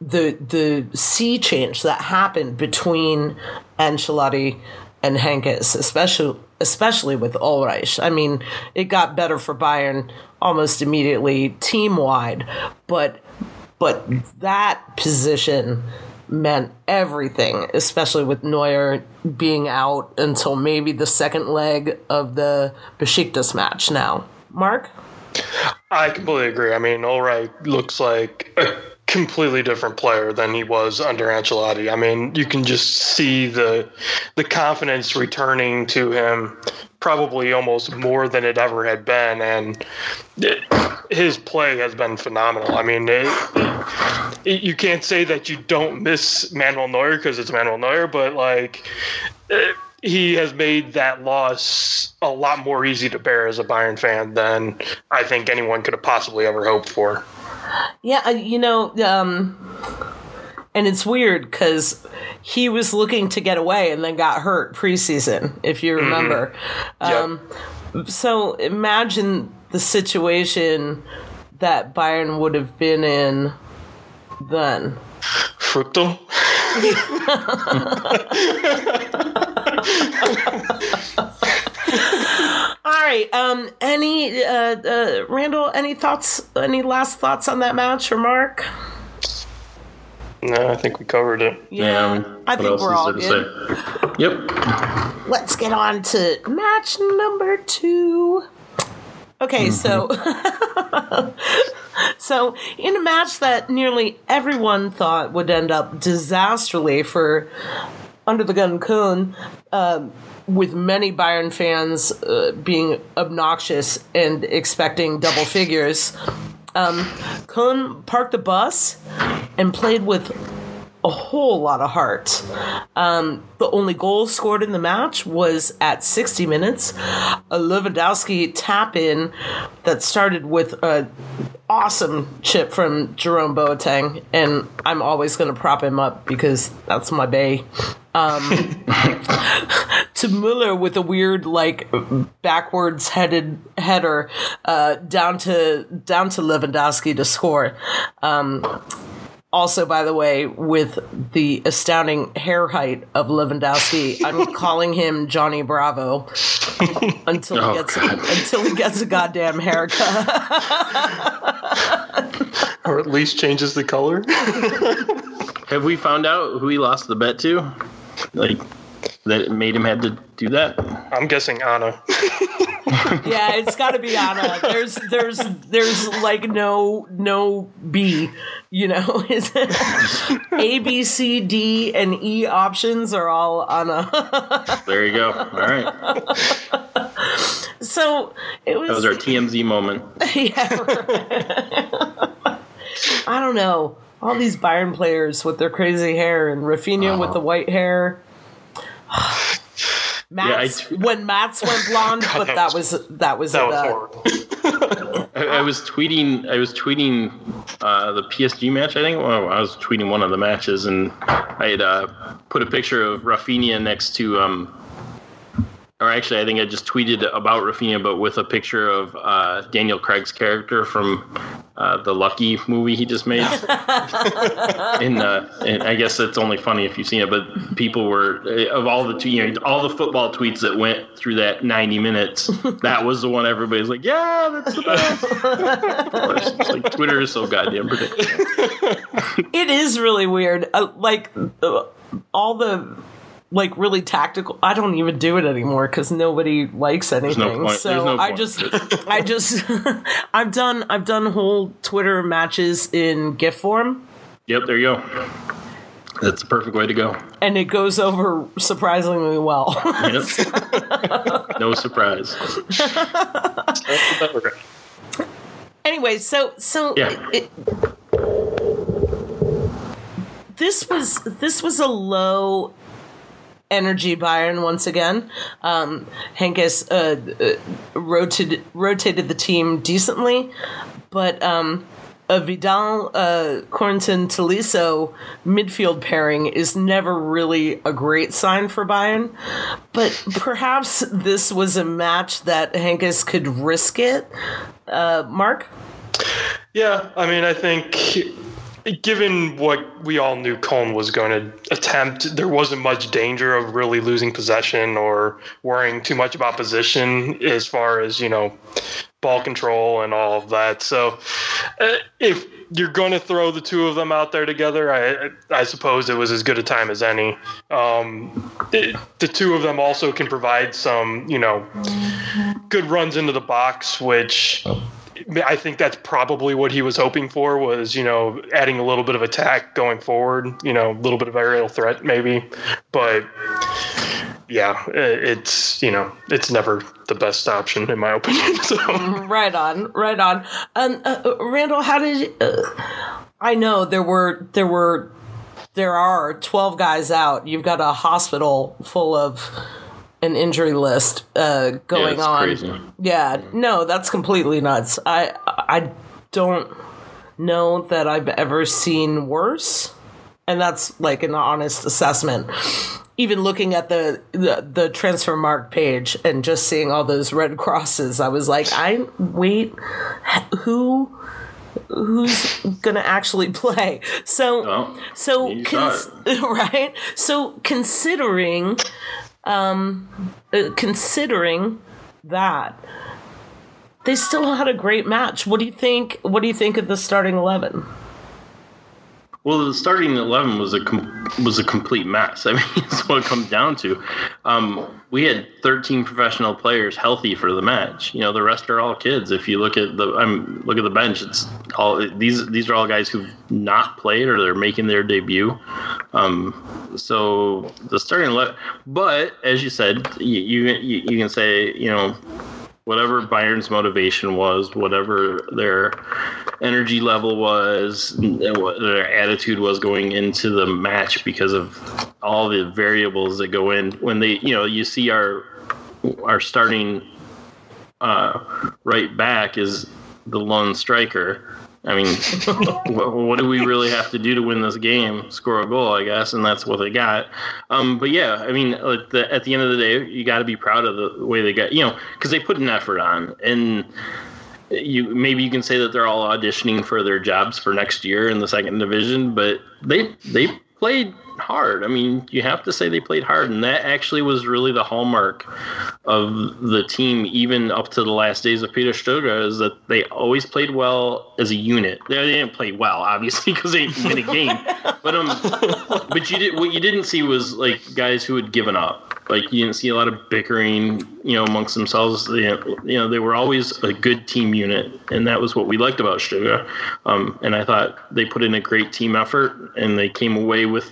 the the sea change that happened between Ancelotti and Heynckes, especially especially with Ulreich. I mean, it got better for Bayern almost immediately team wide, but but that position meant everything, especially with Neuer being out until maybe the second leg of the Besiktas match now. Marc? I completely agree. I mean, Ulreich looks like completely different player than he was under Ancelotti. I mean, you can just see the the confidence returning to him, probably almost more than it ever had been, and it, his play has been phenomenal. I mean, it, it, you can't say that you don't miss Manuel Neuer because it's Manuel Neuer, but like. He has made that loss a lot more easy to bear as a Bayern fan than I think anyone could have possibly ever hoped for. Yeah, uh, you know, um, and it's weird because he was looking to get away and then got hurt preseason, if you remember. Um, so imagine the situation that Bayern would have been in then. Fructal. All right. Um. Any. Uh. uh Randall. Any thoughts? Any last thoughts on that match, or Marc? No, I think we covered it. Yeah. I mean, I think we're all good. Yep. Let's get on to match number two. Okay, so so in a match that nearly everyone thought would end up disastrously for Under the Gun Köln, um, with many Bayern fans uh, being obnoxious and expecting double figures, um, Köln parked the bus and played with a whole lot of heart. Um, the only goal scored in the match was at 60 minutes. A Lewandowski tap in that started with a awesome chip from Jerome Boateng, and I'm always going to prop him up because that's my bay. Um, to Muller with a weird like backwards headed header uh, down to down to Lewandowski to score. Um, also, by the way, with the astounding hair height of Lewandowski, I'm calling him Johnny Bravo until Oh, he gets God. until he gets a goddamn haircut. Or at least changes the color. Have we found out who he lost the bet to? Like that made him have to do that? I'm guessing Anna. yeah, it's got to be Anna. There's there's there's like no no B. You know, Is it? A B C D and E options are all Anna. There you go. All right. so it was. That was our TMZ moment. yeah. right. I don't know. All these Bayern players with their crazy hair and Rafinha with uh-huh. the white hair. Mats, I- when Mats went blonde, but that that was that was That it, was uh, horrible. I, I was tweeting. I was tweeting uh, the PSG match. I think. Well, I was tweeting one of the matches, and I had uh, put a picture of Rafinha next to. Um, or actually, I think I just tweeted about Rafinha, but with a picture of uh, Daniel Craig's character from uh, the Lucky movie he just made. and, uh, and I guess it's only funny if you've seen it, but people were of all the you know all the football tweets that went through that 90 minutes. That was the one everybody's like, yeah, that's the best. Of course, it's like Twitter is so goddamn predictable. It is really weird. Uh, like uh, all the like really tactical. I don't even do it anymore because nobody likes anything. no. So no I just, I just, I've done, I've done whole Twitter matches in GIF form, Yep, there you go. That's the perfect way to go. and it goes over surprisingly well. Yep. no surprise. anyway, so so Yeah. it, this was this was a low energy Bayern once again. Um, Heynckes uh, uh, rotated rotated the team decently, but um, a Vidal uh, Corentin Tolisso midfield pairing is never really a great sign for Bayern. But perhaps this was a match that Heynckes could risk it. Uh, Marc. Yeah, I mean, I think given what we all knew Köln was going to attempt, there wasn't much danger of really losing possession or worrying too much about position as far as, you know, ball control and all of that. So uh, if you're going to throw the two of them out there together, I, I suppose it was as good a time as any. Um, the, the two of them also can provide some, you know, good runs into the box, which I think that's probably what he was hoping for was, you know, adding a little bit of attack going forward, you know, a little bit of aerial threat maybe. But yeah, it's, you know, it's never the best option in my opinion. So Right on, right on. Um, uh, uh, Randall, how did uh, I know there were there were there are twelve guys out. You've got a hospital full of an injury list uh, going it's on. crazy. Yeah, no, that's completely nuts. I I don't know that I've ever seen worse. and that's like an honest assessment. Even looking at the, the the transfer mark page and just seeing all those red crosses, I was like, I wait, who who's gonna actually play? So Well, so cons- right. So considering um uh, considering that they still had a great match. What do you think? What do you think of the starting eleven? Well, the starting eleven was a com- was a complete mess. I mean, that's what it comes down to. Um, we had 13 professional players healthy for the match. You know, the rest are all kids. If you look at the um, look at the bench, it's all these these are all guys who've not played or they're making their debut. Um, so the starting eleven, but as you said, you, you you can say you know whatever Bayern's motivation was, whatever their energy level was, and what their attitude was going into the match because of all the variables that go in when they, you know, you see our our starting uh, right back is the lone striker. I mean, what, what do we really have to do to win this game? Score a goal, I guess, and that's what they got. Um, but yeah, I mean, at the, at the end of the day, you got to be proud of the way they got, you know, because they put an effort on, and you maybe you can say that they're all auditioning for their jobs for next year in the second division, but they they played hard. I mean, you have to say they played hard, and that actually was really the hallmark of the team, even up to the last days of Peter Stöger, is that they always played well as a unit. They didn't play well, obviously, because they didn't win a game. But um, but you did what you didn't see was like guys who had given up. Like you didn't see a lot of bickering, you know, amongst themselves. You know, you know, they were always a good team unit, and that was what we liked about Stöger. Um, and I thought they put in a great team effort, and they came away with.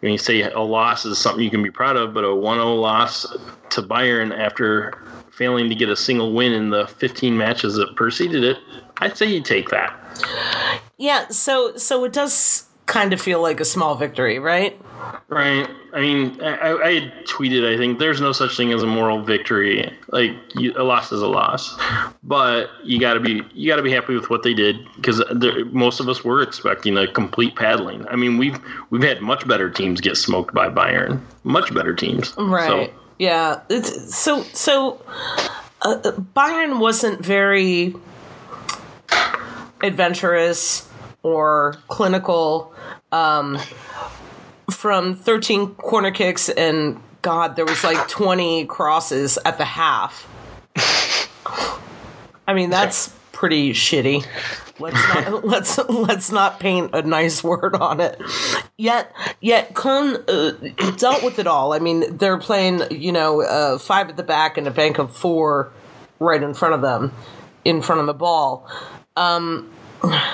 When you say a loss is something you can be proud of, but a 1-0 loss to Bayern after failing to get a single win in the 15 matches that preceded it, I'd say you take that. Yeah, so so it does kind of feel like a small victory, right? Right. I mean, I, I tweeted. I think there's no such thing as a moral victory. Like you, a loss is a loss, but you got to be you got to be happy with what they did because most of us were expecting a complete paddling. I mean, we've we've had much better teams get smoked by Bayern. Much better teams. Right. So, Yeah. It's, so so uh, Bayern wasn't very adventurous or clinical. Um, from 13 corner kicks and God, there was like 20 crosses at the half. I mean, that's pretty shitty. Let's not let's let's not paint a nice word on it. Yet yet Köln uh, dealt with it all. I mean, they're playing you know uh, five at the back and a bank of four right in front of them, in front of the ball. Um,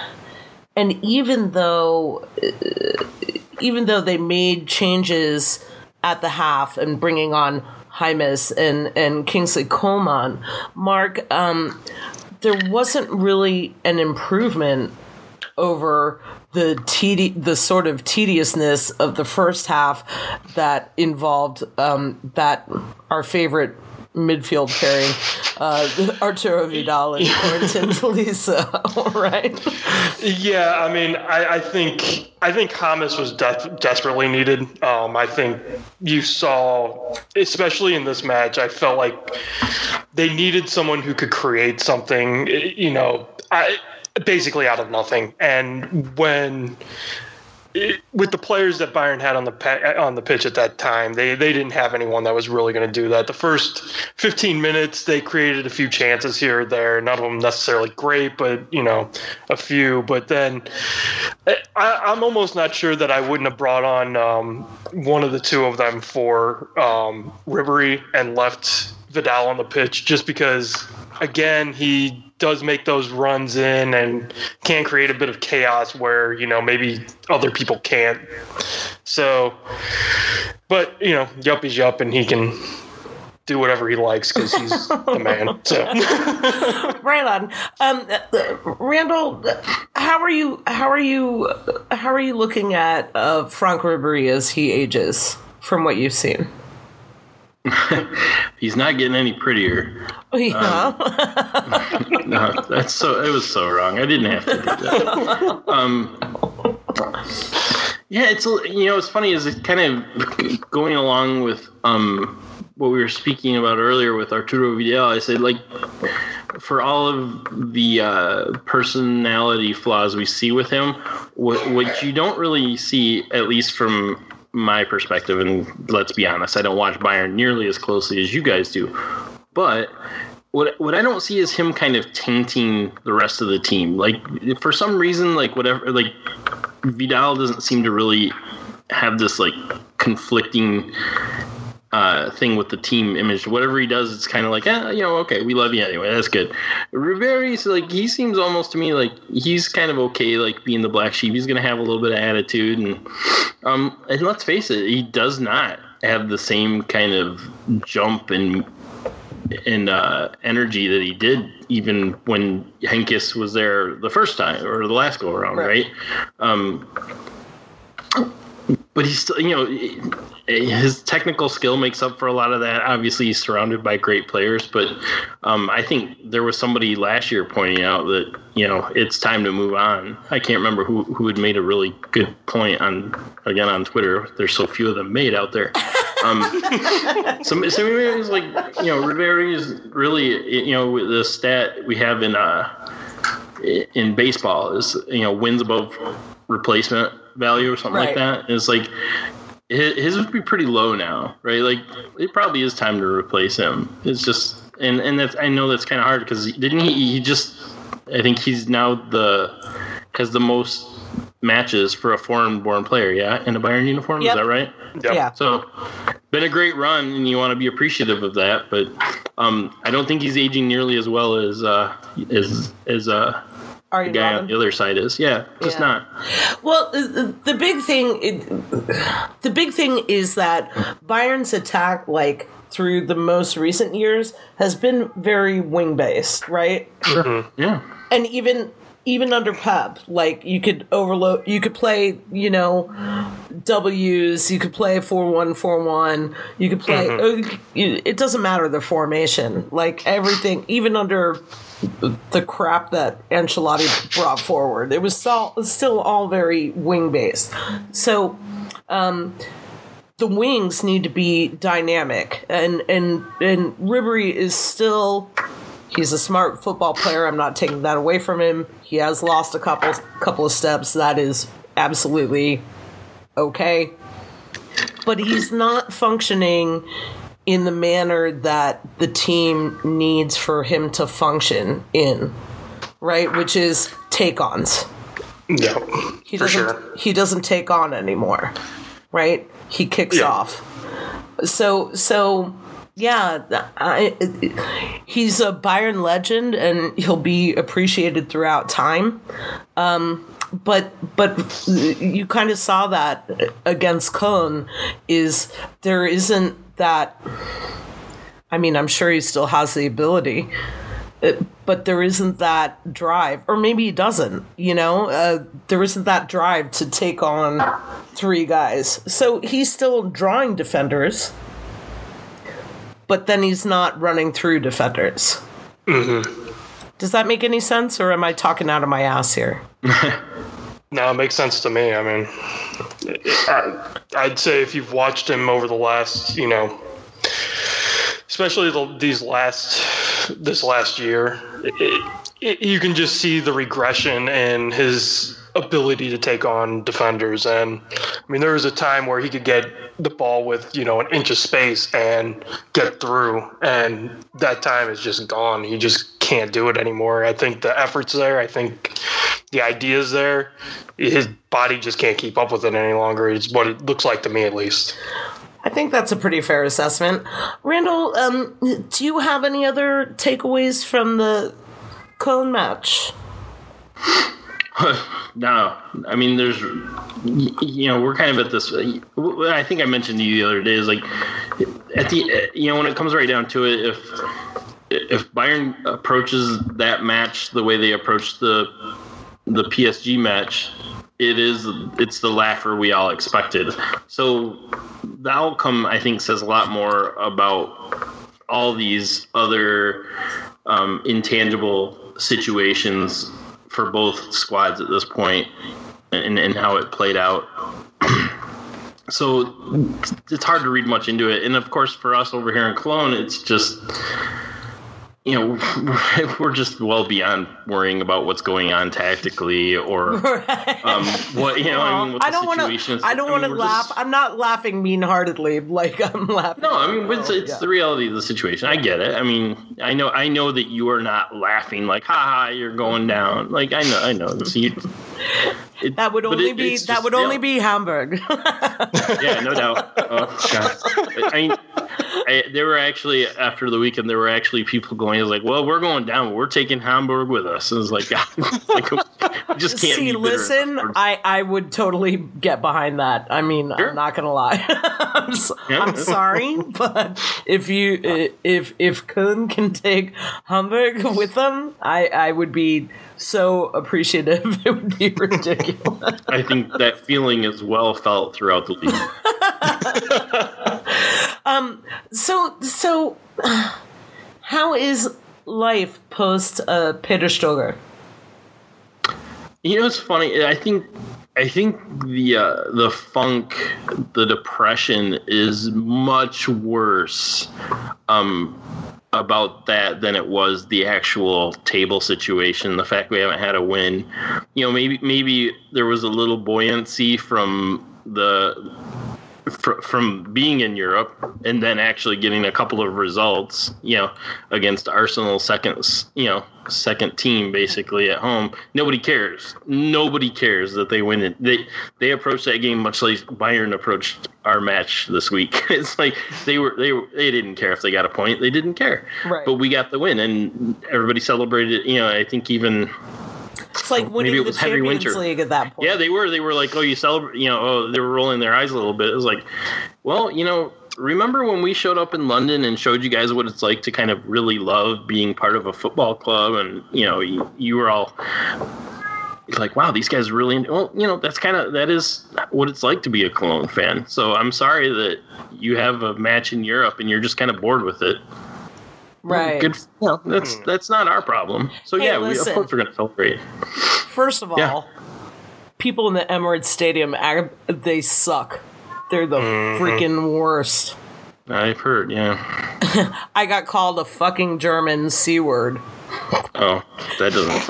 and even though uh, even though they made changes at the half and bringing on James and, and Kingsley Coman, Marc, um, there wasn't really an improvement over the tedi- the sort of tediousness of the first half that involved um, that our favorite midfield pairing, uh, Arturo Vidal and Corentin Tolisso, right? Yeah, I mean, I, I think I think James was de- desperately needed. Um, I think you saw, especially in this match, I felt like they needed someone who could create something. You know, I, basically out of nothing. And when with the players that Bayern had on the on the pitch at that time, they they didn't have anyone that was really going to do that. The first 15 minutes, they created a few chances here or there. None of them necessarily great, but you know, a few. But then, I, I'm almost not sure that I wouldn't have brought on um, one of the two of them for um, Ribery and left Vidal on the pitch, just because again he does make those runs in and can create a bit of chaos where you know maybe other people can't. So, but you know, Jupp is Jupp, and he can do whatever he likes because he's the man. So, right on. Um, Randall, how are you? How are you? How are you looking at uh, Frank Ribery as he ages from what you've seen? He's not getting any prettier. Yeah. Um, no, that's so. It was so wrong. I didn't have to do that. Um, Yeah, it's you know it's funny is it kind of going along with um what we were speaking about earlier with Arturo Vidal. I said like for all of the uh, personality flaws we see with him, what what you don't really see, at least from my perspective, and let's be honest, I don't watch Bayern nearly as closely as you guys do, but what what I don't see is him kind of tainting the rest of the team. Like for some reason, like whatever, like Vidal doesn't seem to really have this like conflicting uh, thing with the team image. Whatever he does, it's kind of like, eh, you know, okay, we love you anyway. That's good. Ribery's like he seems almost to me like he's kind of okay, like being the black sheep. He's gonna have a little bit of attitude, and um, and let's face it, he does not have the same kind of jump and and uh, energy that he did even when Heynckes was there the first time or the last go around, right? right? Um, but he's still, you know, his technical skill makes up for a lot of that. Obviously, he's surrounded by great players, but um, I think there was somebody last year pointing out that you know it's time to move on. I can't remember who who had made a really good point on again on Twitter. There's so few of them made out there. Um, so, so it was like you know Ribery is really you know the stat we have in uh in baseball is you know wins above replacement value or something right. like that. It's like his would be pretty low now, right? Like it probably is time to replace him. It's just and and that's I know that's kind of hard because didn't he? He just I think he's now the has the most matches for a foreign-born player, yeah, in a Bayern uniform. Yep. Is that right? Yep. Yeah. So, been a great run, and you want to be appreciative of that. But um, I don't think he's aging nearly as well as uh, as as uh, are the guy on the other side is. Yeah, just yeah. not. Well, the, the big thing, the big thing is that Bayern's attack, like through the most recent years, has been very wing based, right? Sure. Mm-hmm. Yeah. And even even under Pep, like you could overload, you could play, you know, W's, you could play four one four one, you could play. Mm-hmm. It doesn't matter the formation, like everything, even under the crap that Ancelotti brought forward. It was still, still all very wing based. So, um, the wings need to be dynamic, and and and Ribery is still. He's a smart football player. I'm not taking that away from him. He has lost a couple couple of steps. That is absolutely okay. But he's not functioning in the manner that the team needs for him to function in, right? Which is take ons. Yeah, he doesn't. Sure. He doesn't take on anymore, right? He kicks yeah. off. So so yeah, I, he's a Bayern legend, and he'll be appreciated throughout time. Um, but but you kind of saw that against Köln is there isn't that I mean I'm sure he still has the ability uh, but there isn't that drive or maybe he doesn't you know? Uh, there isn't that drive to take on three guys. So he's still drawing defenders but then he's not running through defenders mm-hmm. Does that make any sense, or am I talking out of my ass here? no, it makes sense to me. I mean, I'd say if you've watched him over the last, you know, especially the, these last this last year, it, it, you can just see the regression in his ability to take on defenders. And I mean, there was a time where he could get the ball with you know an inch of space and get through, and that time is just gone. He just can't do it anymore. I think the effort's there. I think the idea's there. His body just can't keep up with it any longer. It's what it looks like to me, at least. I think that's a pretty fair assessment. Randall, um, do you have any other takeaways from the Köln match? no, I mean, there's, you know, we're kind of at this. I think I mentioned to you the other day is like, at the, you know, when it comes right down to it, if if Bayern approaches that match the way they approached the the PSG match, it is it's the laugher we all expected. So the outcome, I think, says a lot more about all these other um, intangible situations for both squads at this point and, and how it played out. so it's hard to read much into it. And of course, for us over here in Cologne, it's just you know, we're just well beyond worrying about what's going on tactically or um, what you know. I, mean, what I don't want to. I don't want to laugh. Just, I'm not laughing mean-heartedly like I'm laughing. No, I mean it's, it's yeah. the reality of the situation. I get it. I mean, I know. I know that you are not laughing like, "Ha ha, you're going down." Like I know. I know. So you, it, that would only it, be that just, would only be Hamburg. yeah, no doubt. Oh. I mean, I, there were actually after the weekend there were actually people going. I like, "Well, we're going down. We're taking Hamburg with us." And it was like, like just can't. See, listen, I I would totally get behind that. I mean, sure. I'm not gonna lie. I'm, so, yeah. I'm sorry, but if you if if Köln can take Hamburg with them, I I would be so appreciative. It would be ridiculous. I think that feeling is well felt throughout the league. um. So so, how is life post uh, Peter Stöger? You know, it's funny. I think I think the uh, the funk, the depression is much worse um, about that than it was the actual table situation. The fact we haven't had a win, you know, maybe maybe there was a little buoyancy from the fr- from being in Europe and then actually getting a couple of results, you know, against Arsenal second, you know, second team basically at home. Nobody cares. Nobody cares that they win it. They they approach that game much like Bayern approached our match this week. it's like they were they were, they didn't care if they got a point. They didn't care. Right. But we got the win and everybody celebrated. You know, I think even it's like winning Maybe it was the Champions Winter. League at that point. Yeah, they were. They were like, oh, you celebrate. You know, oh, they were rolling their eyes a little bit. It was like, well, you know, remember when we showed up in London and showed you guys what it's like to kind of really love being part of a football club, and you know, you, you were all like, wow, these guys really. Well, you know, that's kind of that is what it's like to be a Cologne fan. So I'm sorry that you have a match in Europe and you're just kind of bored with it. Right. Good. You that's hmm. that's not our problem. So hey, yeah, we, of course we're going to celebrate. First of all, yeah. people in the Emirates Stadium, they suck. They're the mm-hmm. freaking worst. I've heard, yeah. I got called a fucking German c word. Oh, that doesn't.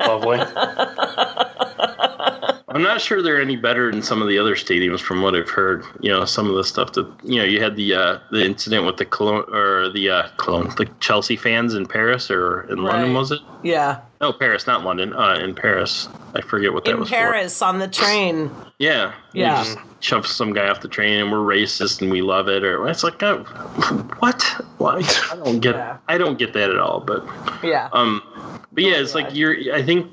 Lovely. I'm not sure they're any better than some of the other stadiums, from what I've heard. You know, some of the stuff that you know, you had the uh, the incident with the Cologne or the uh, Cologne, the Chelsea fans in Paris or in right. London, was it? Yeah. No, Paris, not London. Uh, in Paris, I forget what that in was. In Paris, for. on the train. Yeah. Yeah. Just shove some guy off the train, and we're racist, and we love it. Or it's like, uh, what? Why? I don't get. Yeah. I don't get that at all. But yeah. Um. But yeah, it's like you're. I think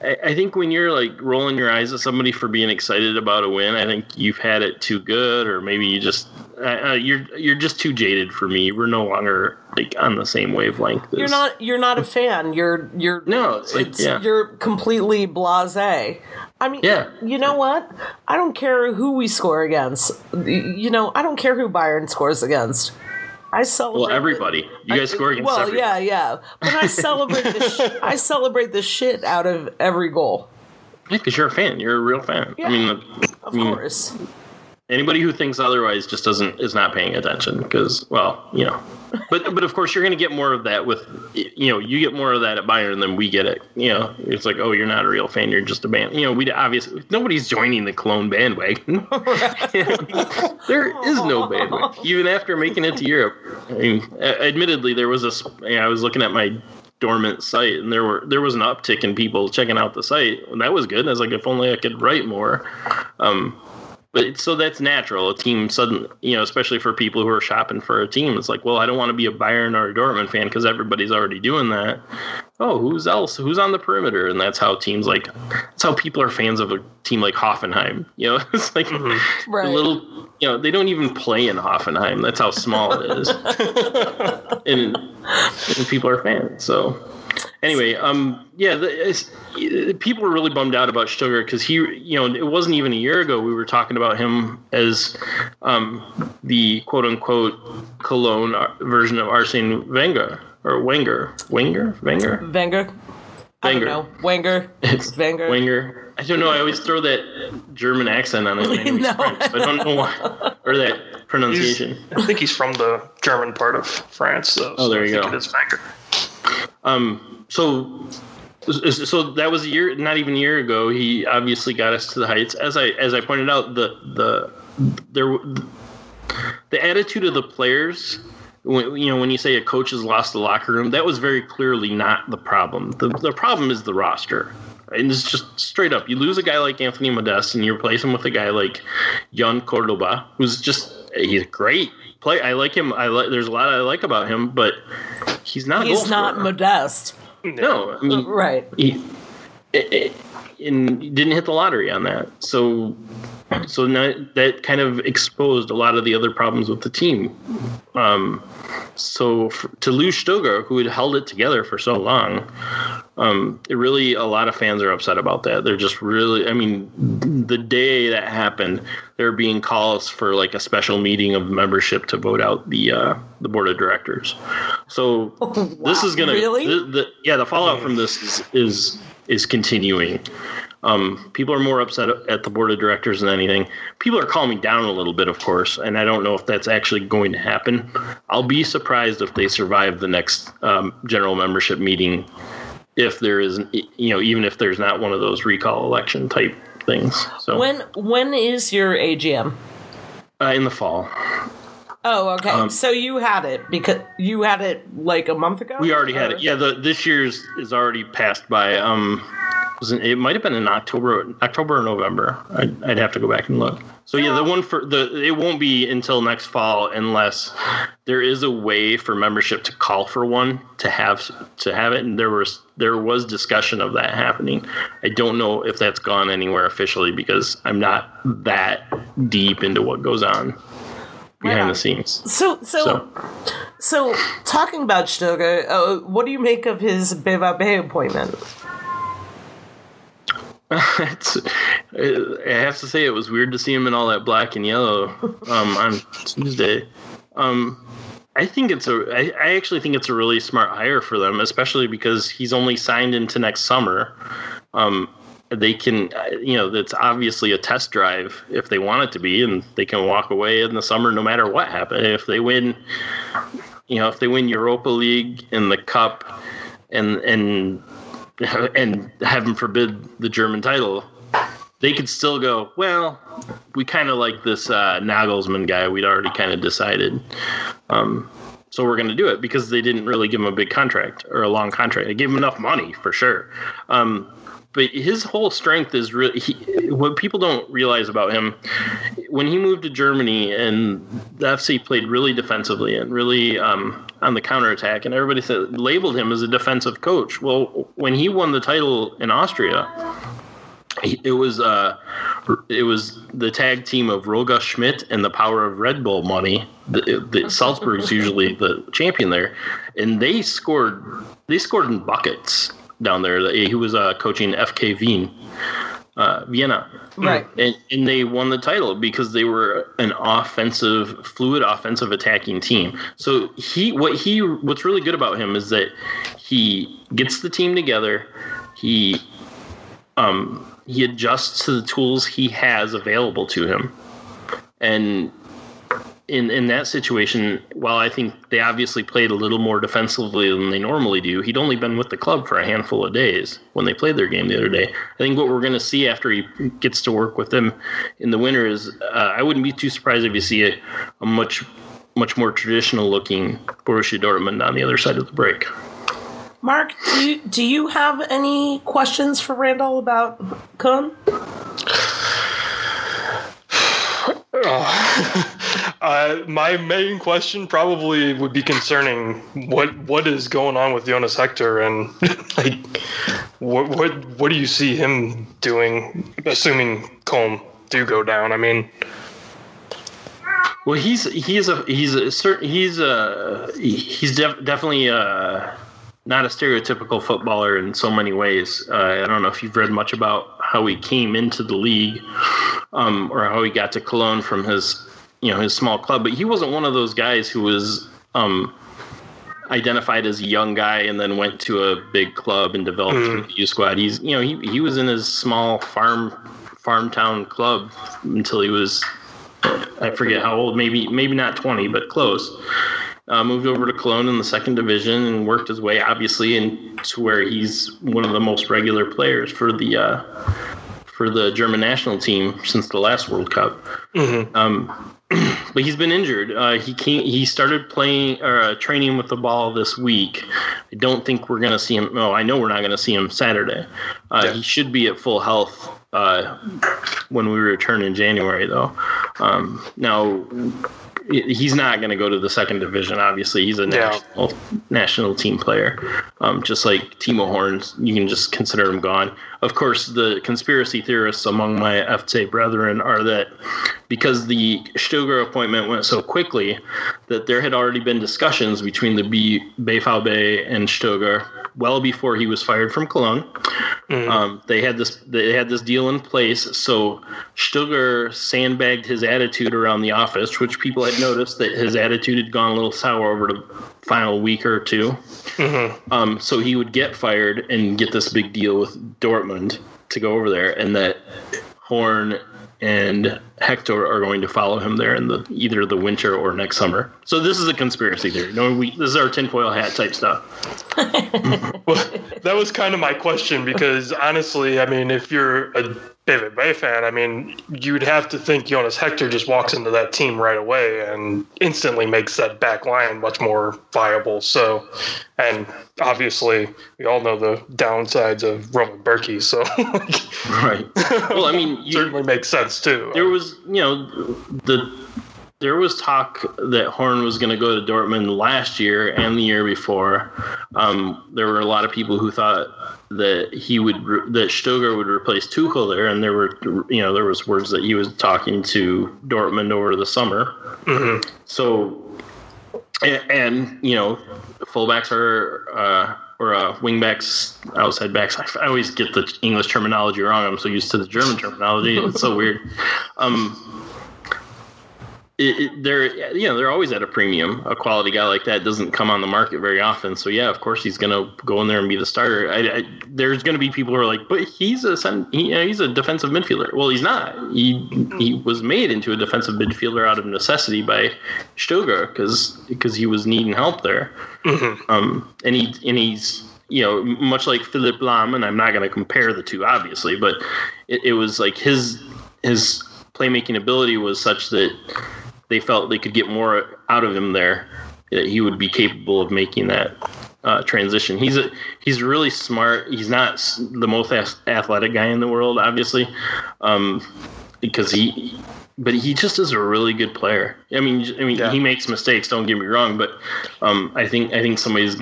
I think when you're like rolling your eyes at somebody for being excited about a win, I think you've had it too good, or maybe you just uh, you're you're just too jaded for me. We're no longer like on the same wavelength. As, you're not you're not a fan. You're you're no. It's like it's, yeah. you're completely blasé. I mean, yeah. You know what? I don't care who we score against. You know, I don't care who Bayern scores against. I celebrate. Well, everybody. You guys I, score against Well, everybody. yeah, yeah. But I celebrate the sh- I celebrate the shit out of every goal. Yeah, because you're a fan. You're a real fan. Yeah, I mean, of I mean, course anybody who thinks otherwise just doesn't is not paying attention because well you know. But but of course you're going to get more of that with you know you get more of that at Bayern than we get it you know. It's like oh you're not a real fan you're just a band you know we obviously nobody's joining the Köln bandwagon. There is no bandwagon. Even after making it to Europe I mean admittedly there was a you know, I was looking at my dormant site and there were there was an uptick in people checking out the site. And that was good. I was like if only I could write more. Um but so that's natural. A team suddenly, you know, especially for people who are shopping for a team, it's like, well, I don't want to be a Bayern or a Dortmund fan because everybody's already doing that. Oh, who's else? Who's on the perimeter? And that's how teams like, that's how people are fans of a team like Hoffenheim. You know, it's like mm-hmm. right. little, you know, they don't even play in Hoffenheim. That's how small it is, and, and people are fans. So anyway, um, yeah, the, people were really bummed out about Stöger because he, you know, it wasn't even a year ago we were talking about him as um, the quote unquote Cologne version of Arsene Wenger or Wenger, Wenger, Wenger, Wenger. I don't Wenger. know. Wenger. It's Wenger. Wenger. I don't know. I always throw that German accent on it. when I No. French, so I don't know why, or that pronunciation. I think he's from the German part of France, though. Oh, there so I you think go. It is Wenger. Um, so, so that was a year, not even a year ago. He obviously got us to the heights. As I as I pointed out, the the there the attitude of the players. When, you know, when you say a coach has lost the locker room, that was very clearly not the problem. The the problem is the roster. And it's just straight up. You lose a guy like Anthony Modeste and you replace him with a guy like Jan Cordoba, who's just he's great play. I like him. I like. There's a lot I like about him, but he's not. a He's goal not scorer. Modeste. No, I mean, Right. he, it, it, and he didn't hit the lottery on that. So, so now that kind of exposed a lot of the other problems with the team. Um, so f to lose Stöger, who had held it together for so long, um, it really a lot of fans are upset about that. They're just really, I mean, the day that happened, there are being calls for like a special meeting of membership to vote out the uh, the board of directors. So this is gonna Really? the, the, yeah the fallout from this is is, is continuing. Um, people are more upset at the board of directors than anything. People are calming down a little bit, of course, and I don't know if that's actually going to happen. I'll be surprised if they survive the next um, general membership meeting, if there is, you know, even if there's not one of those recall election type things. So When when is your AGM? uh, in the fall, Oh, okay. Um, so you had it because you had it like a month ago. we already had it. Yeah, the this year's is already passed by. Um, was it, it might have been in October, October or November. I'd, I'd have to go back and look. So yeah, the one for the it won't be until next fall unless there is a way for membership to call for one to have to have it. And there was there was discussion of that happening. I don't know if that's gone anywhere officially because I'm not that deep into what goes on behind on. the scenes. So so so, So talking about Stöger, uh, what do you make of his BVB appointment? It's, I have to say it was weird to see him in all that black and yellow um, on Tuesday. Um, I think it's a. I, I actually think it's a really smart hire for them, especially because he's only signed into next summer. Um, they can, you know, that's obviously a test drive if they want it to be, and they can walk away in the summer no matter what happens. If they win, you know, if they win Europa League and the Cup, and and and heaven forbid the German title, they could still go, well, we kind of like this uh, Nagelsmann guy. We'd already kind of decided. Um, so we're going to do it because they didn't really give him a big contract or a long contract. They gave him enough money for sure. Um, but his whole strength is really he, what people don't realize about him. When he moved to Germany and the FC played really defensively and really um, on the counterattack, and everybody said, labeled him as a defensive coach. Well, when he won the title in Austria, it was uh, it was the tag team of Roger Schmidt and the power of Red Bull money. The, the Salzburg's usually the champion there, and they scored they scored in buckets down there. He was uh, coaching FK Wien, uh, Vienna, Right. and, and they won the title because they were an offensive, fluid, offensive attacking team. So he, what he, what's really good about him is that he gets the team together. He, um, he adjusts to the tools he has available to him, and in in that situation, while I think they obviously played a little more defensively than they normally do, he'd only been with the club for a handful of days when they played their game the other day. I think what we're going to see after he gets to work with them in the winter is uh, I wouldn't be too surprised if you see a, a much much more traditional looking Borussia Dortmund on the other side of the break. Marc, do you, do you have any questions for Randall about Köln? Uh, my main question probably would be concerning what what is going on with Jonas Hector and like what what what do you see him doing, assuming Köln do go down? I mean, Well, he's he's a he's a certain he's a he's def, definitely uh not a stereotypical footballer in so many ways. Uh, I don't know if you've read much about how he came into the league, um, or how he got to Cologne from his you know his small club. But he wasn't one of those guys who was um, identified as a young guy and then went to a big club and developed through the U squad. He's you know he he was in his small farm farm town club until he was I forget how old, maybe maybe not twenty, but close. Uh, moved over to Cologne in the second division and worked his way obviously into where he's one of the most regular players for the uh, for the German national team since the last World Cup. Mhm. Um, but he's been injured. Uh, he can't, he started playing or uh, training with the ball this week. I don't think we're gonna see him. No, I know we're not gonna see him Saturday. Uh, Yeah. He should be at full health uh, when we return in January, though. Um, now he's not going to go to the second division. Obviously, he's a Yeah. national national team player, um, just like Timo Horns. You can just consider him gone. Of course, the conspiracy theorists among my FC brethren are that because the Stöger appointment went so quickly, that there had already been discussions between the B, BVB and Stöger well before he was fired from Cologne. Mhm. Um, they had this they had this deal in place, so Stöger sandbagged his attitude around the office, which people had noticed that his attitude had gone a little sour over the final week or two. Mhm. Um, so he would get fired and get this big deal with Dortmund to go over there, and that Horn and Hector are going to follow him there in the either the winter or next summer. So this is a conspiracy theory. No, we this is our tinfoil hat type stuff. Well, that was kind of my question because honestly, I mean, if you're a BVB fan, I mean, you'd have to think Jonas Hector just walks into that team right away and instantly makes that back line much more viable. So, and obviously, we all know the downsides of Roman Bürki, so Right. Well, I mean, you, certainly makes sense too. there was you know the there was talk that Horn was going to go to Dortmund last year and the year before. Um, there were a lot of people who thought that he would re- that Stöger would replace Tuchel there, and there were you know there was words that he was talking to Dortmund over the summer. Mhm. So, and, and you know, fullbacks are uh, or uh, wingbacks, outside backs. I, I always get the English terminology wrong. I'm so used to the German terminology. It's so weird. Um, it, it, they're you know they're always at a premium. A quality guy like that doesn't come on the market very often. So yeah, of course he's gonna go in there and be the starter. I, I, there's gonna be people who are like, but he's a he, he's a defensive midfielder. Well, he's not. He he was made into a defensive midfielder out of necessity by Stöger because because he was needing help there. Mhm. Um, and he and he's you know much like Philipp Lahm, and I'm not going to compare the two obviously, but it, it was like his his playmaking ability was such that they felt they could get more out of him there. That he would be capable of making that uh, transition. He's a he's really smart. He's not the most athletic guy in the world, obviously, um, because he. But he just is a really good player. I mean, I mean, Yeah. he makes mistakes. Don't get me wrong, but um, I think I think somebody's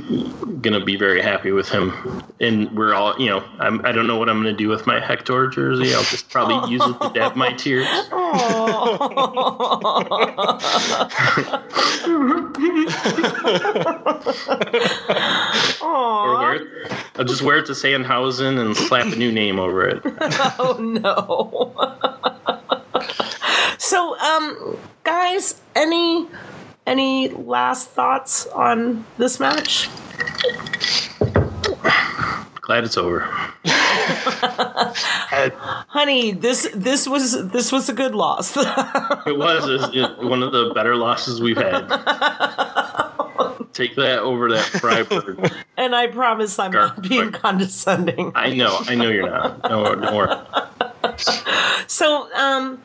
gonna be very happy with him. And we're all, you know, I'm, I don't know what I'm gonna do with my Hector jersey. I'll just probably use it to dab my tears. Or wear it, I'll just wear it to Sandhausen and slap a new name over it. oh no. So, um, guys, any any last thoughts on this match? Glad it's over. And- Honey, this this was this was a good loss. It was it's- it- one of the better losses we've had. Take that over that Freiburg. and I promise I'm not Gar- being condescending. I know, I know you're not. No, don't worry. So, um,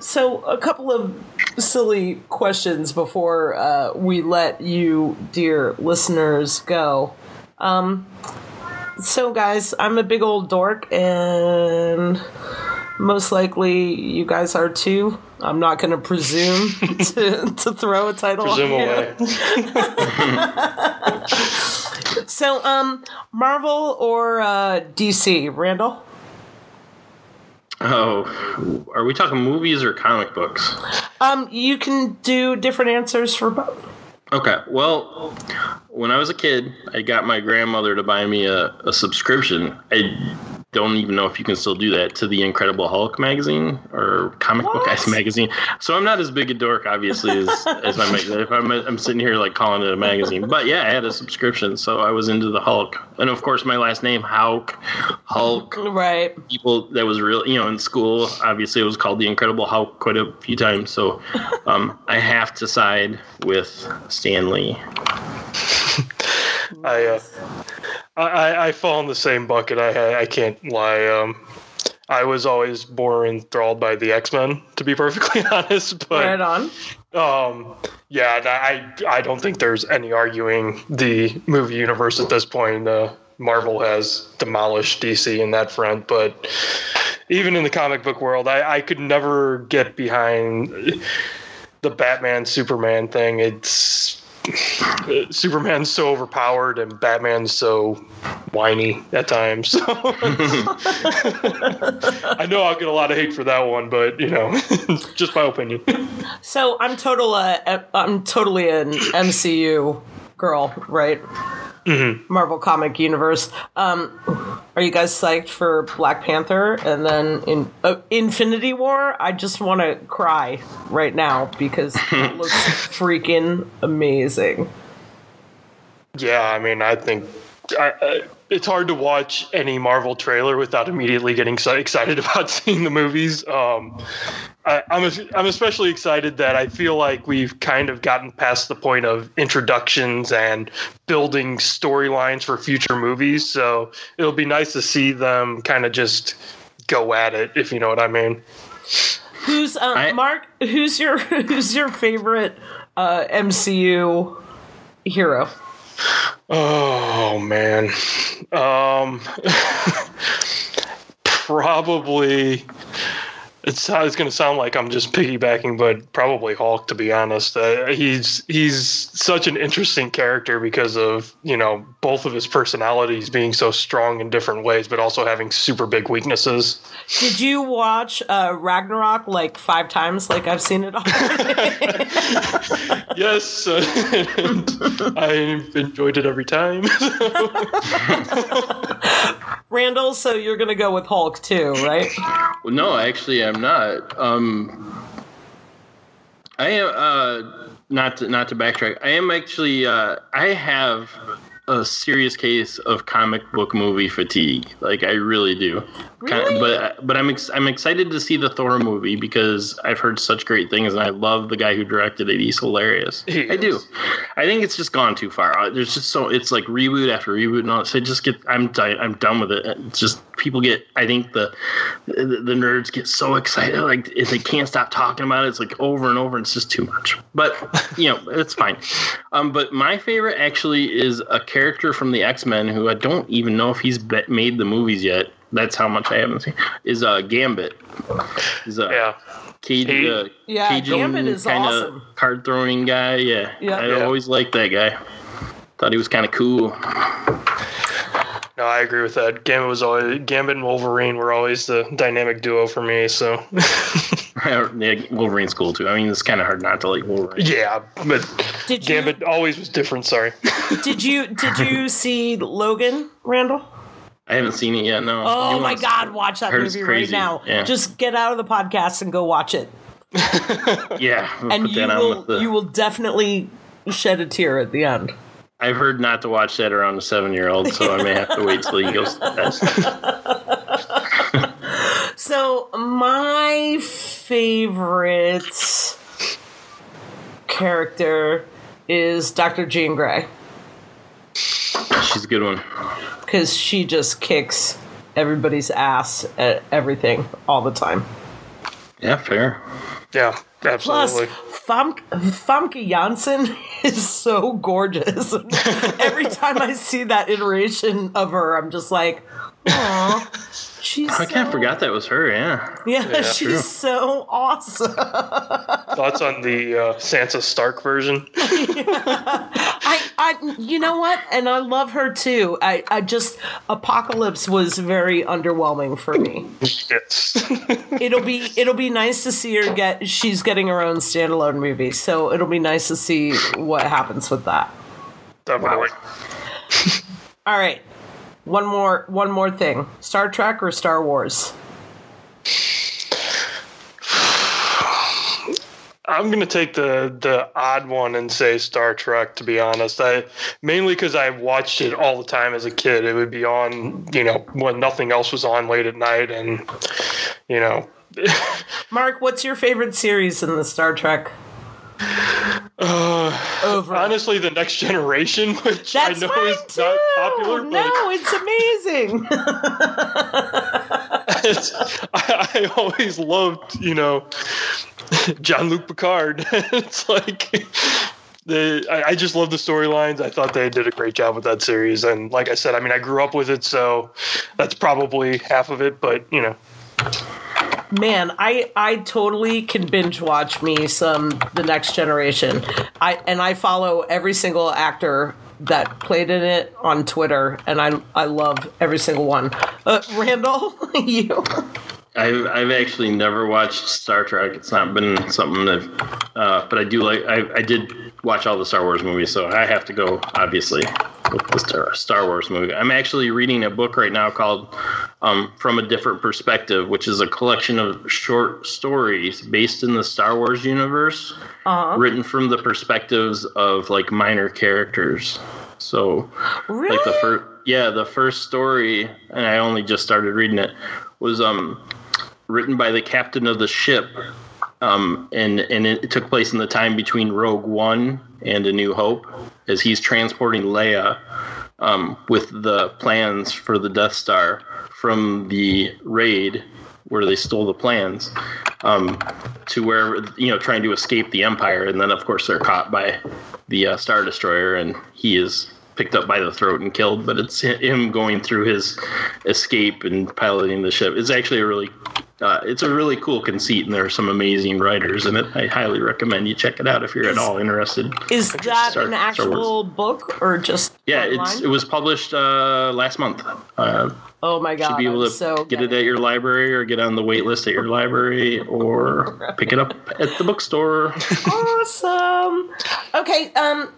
so a couple of silly questions before uh, we let you, dear listeners, go. Um, so, guys, I'm a big old dork, and most likely you guys are too. I'm not going to presume to, to throw a title. on Presume away. So, um, Marvel or uh, DC, Randall? Oh, are we talking movies or comic books? Um, you can do different answers for both. Okay. Well, when I was a kid, I got my grandmother to buy me a, a subscription. I don't even know if you can still do that to the Incredible Hulk magazine or comic book What? guys magazine. So I'm not as big a dork, obviously, as, as I might. If I'm, I'm sitting here like calling it a magazine, but yeah, I had a subscription, so I was into the Hulk, and of course my last name Hauk, Hulk. Right. People that was real, you know, in school. Obviously, it was called the Incredible Hulk quite a few times. So um, I have to side with Stan Lee. I, uh, I I fall in the same bucket. I I can't lie. Um, I was always more enthralled by the X Men, to be perfectly honest. But Right on. Um, yeah, I I don't think there's any arguing the movie universe at this point. Uh, Marvel has demolished DC in that front, but even in the comic book world, I, I could never get behind the Batman Superman thing. It's Superman's so overpowered and Batman's so whiny at times. I know I'll get a lot of hate for that one, but you know, just my opinion. So I'm total. Uh, I'm totally an MCU girl, right? Mm-hmm. Marvel comic universe. Um, are you guys psyched for Black Panther and then in uh, Infinity War? I just want to cry right now because it looks freaking amazing. Yeah, I mean, I think I, I, it's hard to watch any Marvel trailer without immediately getting so excited about seeing the movies. Um, I, I'm es- I'm especially excited that I feel like we've kind of gotten past the point of introductions and building storylines for future movies. So it'll be nice to see them kind of just go at it, if you know what I mean. Who's um, I- Mark? Who's your Who's your favorite uh, MCU hero? Oh man. Um probably it's it's going to sound like I'm just piggybacking, but probably Hulk. To be honest, uh, he's he's such an interesting character because of you know both of his personalities being so strong in different ways, but also having super big weaknesses. Did you watch uh, Ragnarok like five times, like I've seen it all. Yes, uh, and I've enjoyed it every time. Randall, so you're gonna go with Hulk too, right? Well, no, actually, I'm not. Um, I am uh, not to, not to backtrack. I am actually. Uh, I have a serious case of comic book movie fatigue. Like I really do. Kind Really? but but I'm ex- I'm excited to see the Thor movie because I've heard such great things, and I love the guy who directed it. He's hilarious. He I do. I think it's just gone too far. Uh, There's just so it's like reboot after reboot and all. So just get. I'm di- I'm done with it. It's just people get. I think the the, the nerds get so excited, like if they can't stop talking about it. It's like over and over. And it's just too much. But you know, it's fine. Um, but my favorite actually is a character from the X Men who I don't even know if he's be- made the movies yet. That's how much I haven't seen. Is uh Gambit. Is a yeah. Cajun, He- uh, Yeah, Cajun Gambit is kinda awesome. card throwing guy. Yeah, Yeah. I Yeah. always liked that guy. Thought he was kind of cool. No, I agree with that. Gambit was always Gambit and Wolverine were always the dynamic duo for me. So yeah, Wolverine's cool too. I mean, it's kind of hard not to like Wolverine. yeah, but Did you Gambit always was different. Sorry. did you did you see Logan, Randall? I haven't seen it yet. No. Oh You my God! Watch that movie right now. Yeah. Just get out of the podcast and go watch it, Yeah, I'll and you will the... you will definitely shed a tear at the end. I've heard not to watch that around a seven-year-old, so I may have to wait till he goes to the test. So my favorite character is Dr. Jean Grey She's a good one. because she just kicks everybody's ass at everything all the time. Yeah, fair. Yeah, Plus, absolutely. Famke, Famke Janssen is so gorgeous. Every time I see that iteration of her, I'm just like, "Aw, she's." I can't so- forgot that was her. Yeah. Yeah, Yeah, she's true. so awesome. Thoughts on the uh, Sansa Stark version? I, I, you know what? And I love her too. I, I just Apocalypse was very underwhelming for me. Yes. It'll be, it'll be nice to see her get. She's getting her own standalone movie, so it'll be nice to see what happens with that. Definitely. All right. One more one more thing. Star Trek or Star Wars? I'm gonna take the the odd one and say Star Trek. To be honest, I mainly because I watched it all the time as a kid. It would be on, you know, when nothing else was on late at night, and you know. Mark, what's your favorite series in the Star Trek? Uh, Over. honestly, the Next Generation, which That's I know is too. not popular, but no, it's amazing. it's, I, I always loved, you know, Jean-Luc Picard. it's like the I, I just love the storylines. I thought they did a great job with that series, and like I said, I mean, I grew up with it, so that's probably half of it. But you know, Man, I I totally can binge watch me some The Next Generation. I and I follow every single actor that played in it on Twitter, and I I love every single one. Uh, Randall, you. I've I've actually never watched Star Trek. It's not been something that, uh, but I do like. I, I did watch all the Star Wars movies, so I have to go obviously with the Star, Star Wars movie. I'm actually reading a book right now called um, "From a Different Perspective," which is a collection of short stories based in the Star Wars universe, written from the perspectives of like minor characters. So Really? like the first yeah the first story and i only just started reading it was um written by the captain of the ship um and and it, took place in the time between rogue one and a new hope as he's transporting leia um with the plans for the death star from the raid where they stole the plans um, to where you know trying to escape the empire. And then of course they're caught by the uh, star destroyer and he is picked up by the throat and killed but it's him going through his escape and piloting the ship. It's actually a really uh, it's a really cool conceit and there are some amazing writers in it. I highly recommend you check it out if you're at all interested. Is that Star- an actual book or just yeah online? it's it was published uh, last month. Uh, oh my god! should be able to so get it at your library or get on the wait list at your library or pick it up at the bookstore. awesome. Okay, um,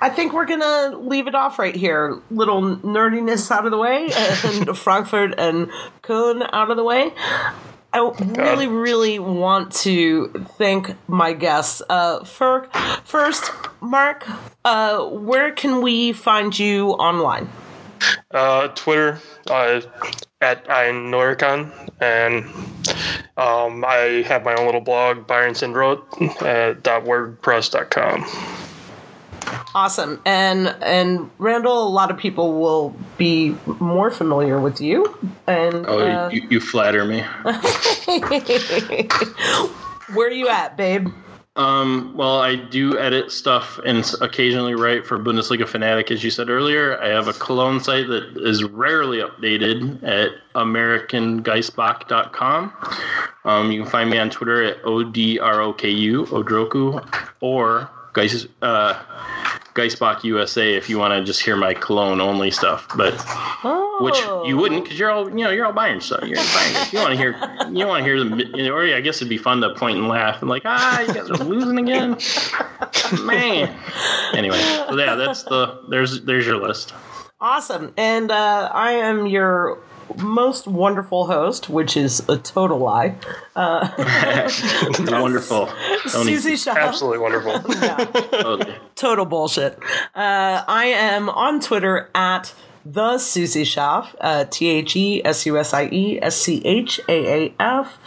I think we're gonna leave it off right here. Little nerdiness out of the way, and Frankfurt and Köln out of the way. I really, really want to thank my guests. Uh, for, first, Mark, uh, where can we find you online? Uh, Twitter uh, at Ian Noricon, and um, I have my own little blog, Byron Sindroth, uh, .wordpress.com. Awesome. And and Randall, a lot of people will be more familiar with you. And Oh, uh, you, you flatter me. where are you at, babe? Um, well, I do edit stuff and occasionally write for Bundesliga Fanatic, as you said earlier. I have a Cologne site that is rarely updated at AmericanGeissbock.com. Um, you can find me on Twitter at ODROKU, Odroku, or Geis, uh, Geissbock USA if you want to just hear my Cologne only stuff. But Oh. which you wouldn't because you're all you know you're all buying stuff. You're buying it. You want to hear you want to hear them, you know, or I guess it'd be fun to point and laugh and like ah you guys are losing again, man. Anyway, so yeah, that's the there's there's your list. Awesome. And uh, I am your most wonderful host, which is a total lie. Wonderful, Tony. Susie Schaaf. Absolutely wonderful. Totally. total bullshit. Uh, I am on Twitter at the Susie Schaaf, uh, T H E S U S I E S C H A A F.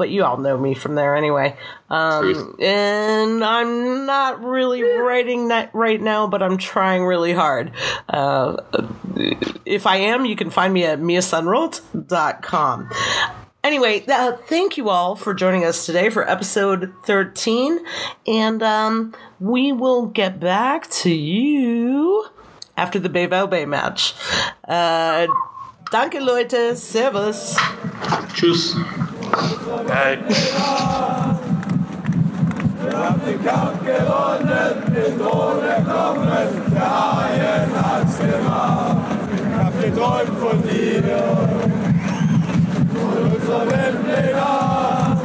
But you all know me from there anyway. Um, and I'm not really writing that right now, but I'm trying really hard. Uh, if I am, you can find me at miasanrot.com. Anyway, uh, thank you all for joining us today for episode 13. And um, we will get back to you after the BVB match. Uh, danke, Leute. Servus. Tschüss. Wir haben den Kampf gewonnen, den Thron erklommen, der Haien hat's gemacht. Ich hab geträumt von dir und unserem Endlinger.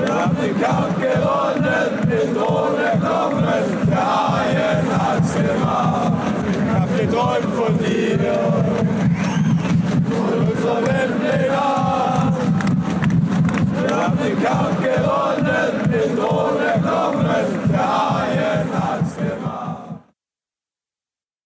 Wir haben den Kampf gewonnen, den Thron erklommen, der Haien hat's gemacht. Ich hab geträumt von dir und unserem Endlinger. Wir haben den Kampf gewonnen, mit ohne Kommen.